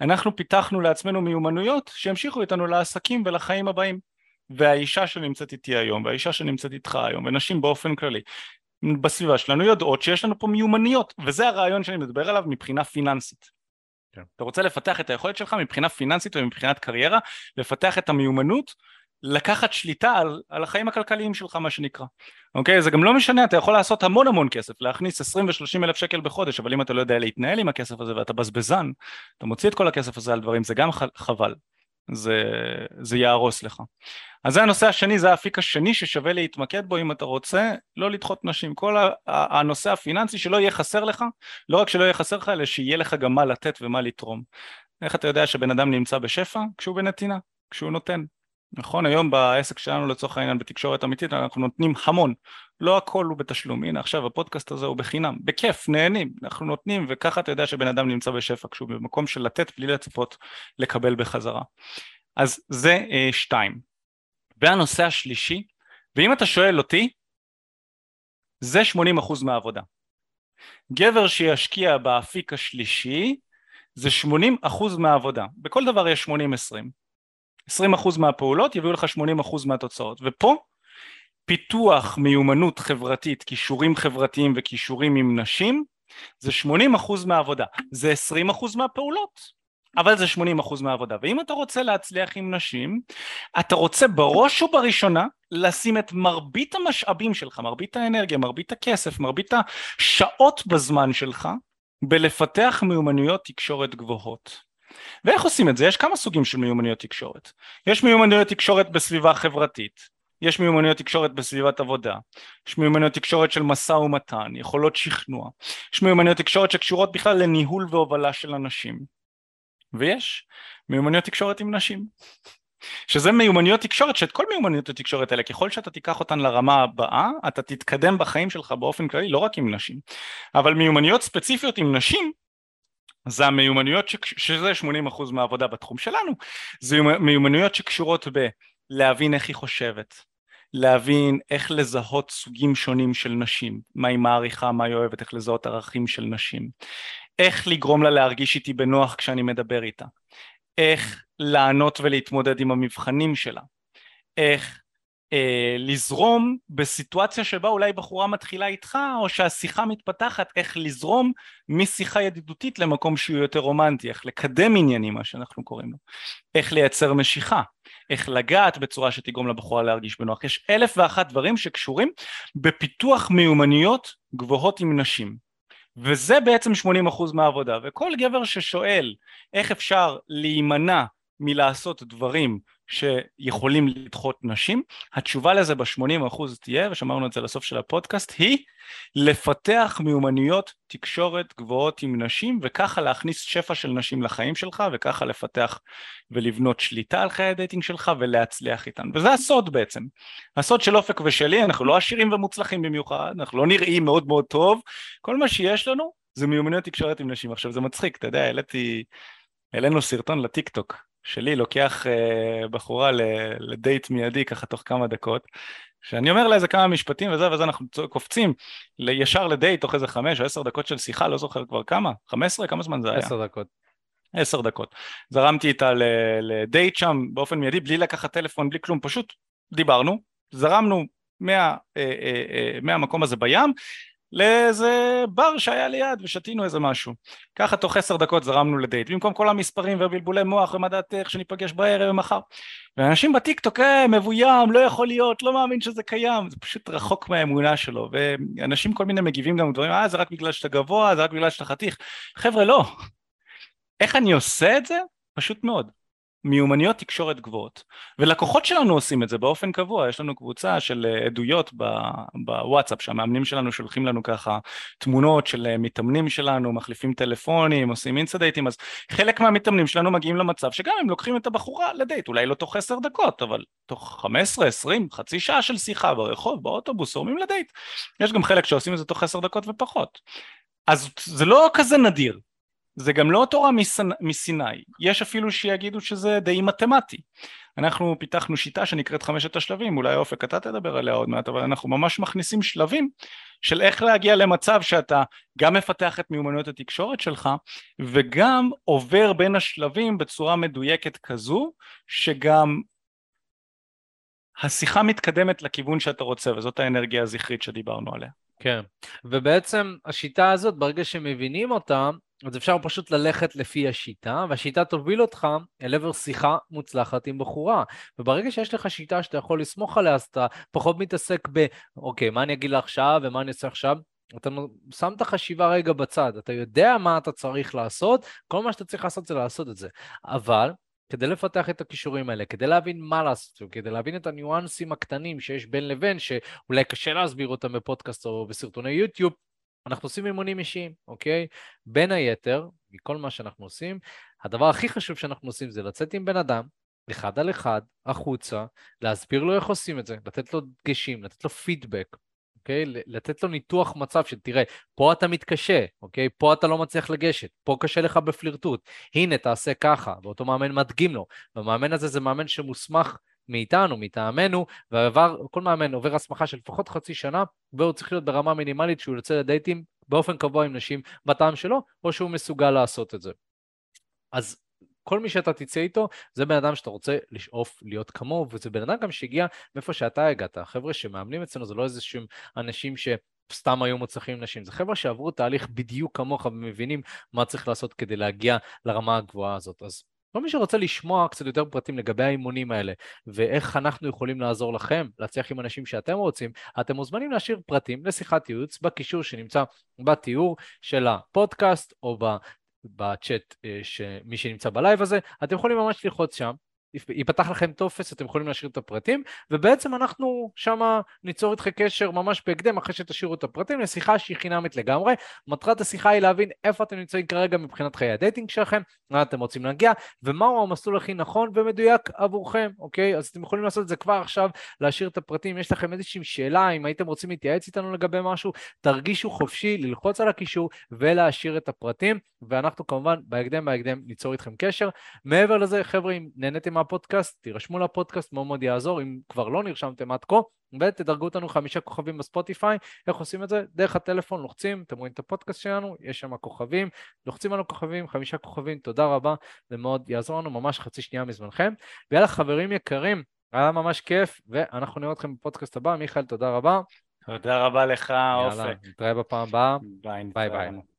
Speaker 2: אנחנו פיתחנו לעצמנו מיומנויות שימשיכו איתנו לעסקים ולחיים הבאים. והאישה שנמצאת איתי היום, והאישה שנמצאת איתך היום, ונשים באופן כללי, בסביבה שלנו יודעות שיש לנו פה מיומנויות, וזה הרעיון שאני מדבר עליו מבחינה פיננסית. כן. אתה רוצה לפתח את היכולת שלך מבחינה פיננסית ומבחינת קריירה, לפתח את המיומנות, לקחת שליטה על, על החיים הכלכליים שלך מה שנקרא. אוקיי? זה גם לא משנה, אתה יכול לעשות המון המון כסף, להכניס 20 ו-30 אלף שקל בחודש, אבל אם אתה לא יודע להתנהל עם הכסף הזה ואתה בזבזן, אתה מוציא את כל הכסף הזה על דברים, זה גם חבל. זה, זה יהרוס לך. אז זה הנושא השני, זה האפיק השני ששווה להתמקד בו אם אתה רוצה לא לדחות נשים. כל הנושא הפיננסי שלא יהיה חסר לך, לא רק שלא יהיה חסר לך, אלא שיהיה לך גם מה לתת ומה לתרום. איך אתה יודע שבן אדם נמצא בשפע? כשהוא בנתינה, כשהוא נותן. נכון, היום בעסק שלנו לצורך העניין בתקשורת אמיתית אנחנו נותנים המון, לא הכל הוא בתשלום, הנה עכשיו הפודקאסט הזה הוא בחינם, בכיף, נהנים, אנחנו נותנים וככה אתה יודע שבן אדם נמצא בשפע כשהוא במקום של לתת בלי לצפות לקבל בחזרה. אז זה אה, שתיים. והנושא השלישי, ואם אתה שואל אותי, זה 80% מהעבודה. גבר שישקיע באפיק השלישי זה 80% מהעבודה, בכל דבר יש 80-20. 20% מהפעולות יביאו לך 80% מהתוצאות, ופה פיתוח מיומנות חברתית, כישורים חברתיים וכישורים עם נשים, זה 80% מהעבודה, זה 20% מהפעולות, אבל זה 80% מהעבודה. ואם אתה רוצה להצליח עם נשים, אתה רוצה בראש ובראשונה לשים את מרבית המשאבים שלך, מרבית האנרגיה, מרבית הכסף, מרבית השעות בזמן שלך, בלפתח מיומנויות תקשורת גבוהות. ואיך עושים את זה? יש כמה סוגים של מיומנויות תקשורת. יש מיומנויות תקשורת בסביבה חברתית, יש מיומנויות תקשורת בסביבת עבודה, יש מיומנויות תקשורת של משא ומתן, יכולות שכנוע, יש מיומנויות תקשורת שקשורות בכלל לניהול והובלה של אנשים, ויש מיומנויות תקשורת עם נשים. שזה מיומנויות תקשורת, שאת כל מיומנויות התקשורת האלה, ככל שאתה תיקח אותן לרמה הבאה, אתה תתקדם בחיים שלך באופן כללי, לא רק עם נשים. אבל מיומנויות ספציפיות עם נשים, זה המיומנויות. שזה 80% מהעבודה בתחום שלנו, זה מיומנויות שקשורות בלהבין איך היא חושבת, להבין איך לזהות סוגים שונים של נשים, מה היא מעריכה, מה היא אוהבת, איך לזהות ערכים של נשים, איך לגרום לה להרגיש איתי בנוח כשאני מדבר איתה, איך לענות ולהתמודד עם המבחנים שלה, איך אה, לזרום בסיטואציה שבה אולי בחורה מתחילה איתך או שהשיחה מתפתחת איך לזרום משיחה ידידותית למקום שהוא יותר רומנטי איך לקדם עניינים מה שאנחנו קוראים לו. איך לייצר משיכה. איך לגעת בצורה שתגרום לבחורה להרגיש בנוח. יש אלף ואחת דברים שקשורים בפיתוח מיומנויות גבוהות עם נשים. וזה בעצם 80% מהעבודה. וכל גבר ששואל איך אפשר להימנע מלעשות דברים שיכולים לדחות נשים, התשובה לזה ב-80% תהיה, ושמרנו את זה לסוף של הפודקאסט, היא לפתח מיומנויות תקשורת גבוהות עם נשים, וככה להכניס שפע של נשים לחיים שלך, וככה לפתח ולבנות שליטה על חיי ה dating שלך ולהצליח איתן. וזה הסוד בעצם. הסוד של אופק ושלי, אנחנו לא עשירים ומוצלחים במיוחד, אנחנו לא נראים מאוד מאוד טוב, כל מה שיש לנו זה מיומנויות תקשורת עם נשים. עכשיו זה מצחיק, אתה יודע, העליתי, העלינו סרטון לטיק טוק שלי לוקח אה, בחורה לדייט מיידי ככה תוך כמה דקות שאני אומר לה איזה כמה משפטים וזה וזה אנחנו קופצים ישר לדייט תוך איזה חמש או עשר דקות של שיחה לא זוכר כבר כמה חמש עשרה כמה זמן זה היה?
Speaker 1: עשר דקות.
Speaker 2: עשר דקות. זרמתי איתה לדייט שם באופן מיידי בלי לקחת טלפון בלי כלום פשוט דיברנו זרמנו מה, אה, אה, אה, מהמקום הזה בים לאיזה בר שהיה ליד ושתינו איזה משהו. ככה תוך עשר דקות זרמנו לדייט, במקום כל המספרים ובלבולי מוח ומדעת איך שניפגש בערב ומחר. ואנשים בטיקטוק, אה, מבוים, לא יכול להיות, לא מאמין שזה קיים, זה פשוט רחוק מהאמונה שלו. ואנשים כל מיני מגיבים גם דברים, אה, זה רק בגלל שאתה גבוה, זה רק בגלל שאתה חתיך. חבר'ה, לא. איך אני עושה את זה? פשוט מאוד. מיומנויות תקשורת גבוהות ולקוחות שלנו עושים את זה באופן קבוע. יש לנו קבוצה של אה, עדויות בוואטסאפ שהמאמנים שלנו שולחים לנו ככה תמונות של אה, מתאמנים שלנו מחליפים טלפונים עושים אינסטדייטים. אז חלק מהמתאמנים שלנו מגיעים למצב שגם הם לוקחים את הבחורה לדייט אולי לא תוך עשר דקות אבל תוך חמש עשרה עשרים חצי שעה של שיחה ברחוב באוטובוס זורמים לדייט. יש גם חלק שעושים את זה תוך עשר דקות ופחות. אז זה לא כזה נדיר זה גם לא תורה מסיני, יש אפילו שיגידו שזה די מתמטי. אנחנו פיתחנו שיטה שנקראת חמשת השלבים, אולי אופק אתה תדבר עליה עוד מעט, אבל אנחנו ממש מכניסים שלבים של איך להגיע למצב שאתה גם מפתח את מיומנויות התקשורת שלך וגם עובר בין השלבים בצורה מדויקת כזו שגם השיחה מתקדמת לכיוון שאתה רוצה וזאת האנרגיה הזכרית שדיברנו עליה.
Speaker 1: כן, ובעצם השיטה הזאת, ברגע שמבינים אותה, אז אפשר פשוט ללכת לפי השיטה, והשיטה תוביל אותך אל עבר שיחה מוצלחת עם בחורה. וברגע שיש לך שיטה שאתה יכול לסמוך עליה, אז אתה פחות מתעסק ב, אוקיי, מה אני אגיד לה עכשיו ומה אני אעשה עכשיו? אתה שם את החשיבה רגע בצד, אתה יודע מה אתה צריך לעשות, כל מה שאתה צריך לעשות זה לעשות את זה. אבל כדי לפתח את הכישורים האלה, כדי להבין מה לעשות, כדי להבין את הניואנסים הקטנים שיש בין לבין, שאולי קשה להסביר אותם בפודקאסט או בסרטוני יוטיוב, אנחנו עושים אימונים אישיים, אוקיי? בין היתר, מכל מה שאנחנו עושים, הדבר הכי חשוב שאנחנו עושים זה לצאת עם בן אדם, אחד על אחד, החוצה, להסביר לו איך עושים את זה, לתת לו דגשים, לתת לו פידבק, אוקיי? לתת לו ניתוח מצב של תראה, פה אתה מתקשה, אוקיי? פה אתה לא מצליח לגשת, פה קשה לך בפלירטוט, הנה תעשה ככה, ואותו מאמן מדגים לו, והמאמן הזה זה מאמן שמוסמך מאיתנו, מטעמנו, וכל מאמן עובר הסמכה של לפחות חצי שנה, והוא צריך להיות ברמה מינימלית שהוא יוצא לדייטים באופן קבוע עם נשים בטעם שלו, או שהוא מסוגל לעשות את זה. אז כל מי שאתה תצא איתו, זה בן אדם שאתה רוצה לשאוף להיות כמוהו, וזה בן אדם גם שהגיע מאיפה שאתה הגעת. החבר'ה שמאמנים אצלנו זה לא איזה שהם אנשים ש... סתם היו מוצלחים נשים, זה חבר'ה שעברו תהליך בדיוק כמוך ומבינים מה צריך לעשות כדי להגיע לרמה הגבוהה הזאת. אז כל מי שרוצה לשמוע קצת יותר פרטים לגבי האימונים האלה, ואיך אנחנו יכולים לעזור לכם להצליח עם הנשים שאתם רוצים, אתם מוזמנים להשאיר פרטים לשיחת ייעוץ בקישור שנמצא בתיאור של הפודקאסט או בצ'אט אה, שמי שנמצא בלייב הזה, אתם יכולים ממש ללחוץ שם ייפתח לכם טופס, אתם יכולים להשאיר את הפרטים, ובעצם אנחנו שמה ניצור איתכם קשר ממש בהקדם אחרי שתשאירו את הפרטים לשיחה שהיא חינמית לגמרי. מטרת השיחה היא להבין איפה אתם נמצאים כרגע מבחינת חיי ה dating שלכם, לאן אתם רוצים להגיע, ומהו המסלול הכי נכון ומדויק עבורכם, אוקיי? אז אתם יכולים לעשות את זה כבר עכשיו, להשאיר את הפרטים. יש לכם איזושהי שאלה, אם הייתם רוצים להתייעץ איתנו לגבי משהו, תרגישו חופשי ללחוץ על הקישור ולהשאיר את הפרטים, ואנחנו כמובן בהקדם בהקדם ניצור איתכם קשר. מעבר לזה, חבר'ה, אם מהפודקאסט, תירשמו לפודקאסט, מאוד מאוד יעזור, אם כבר לא נרשמתם עד כה, ותדרגו אותנו חמישה כוכבים ב Spotify. איך עושים את זה? דרך הטלפון, לוחצים, אתם רואים את הפודקאסט שלנו, יש שם כוכבים, לוחצים על הכוכבים, חמישה כוכבים, תודה רבה, זה מאוד יעזור לנו, ממש חצי שנייה מזמנכם. ויאללה, חברים יקרים, היה ממש כיף, ואנחנו נראה אתכם בפודקאסט הבא. מיכאל, תודה רבה.
Speaker 2: תודה רבה לך,
Speaker 1: יאללה,
Speaker 2: אופק.
Speaker 1: נתראה בפעם הבאה.
Speaker 2: ביי,
Speaker 1: ביי, ביי.
Speaker 2: לנו.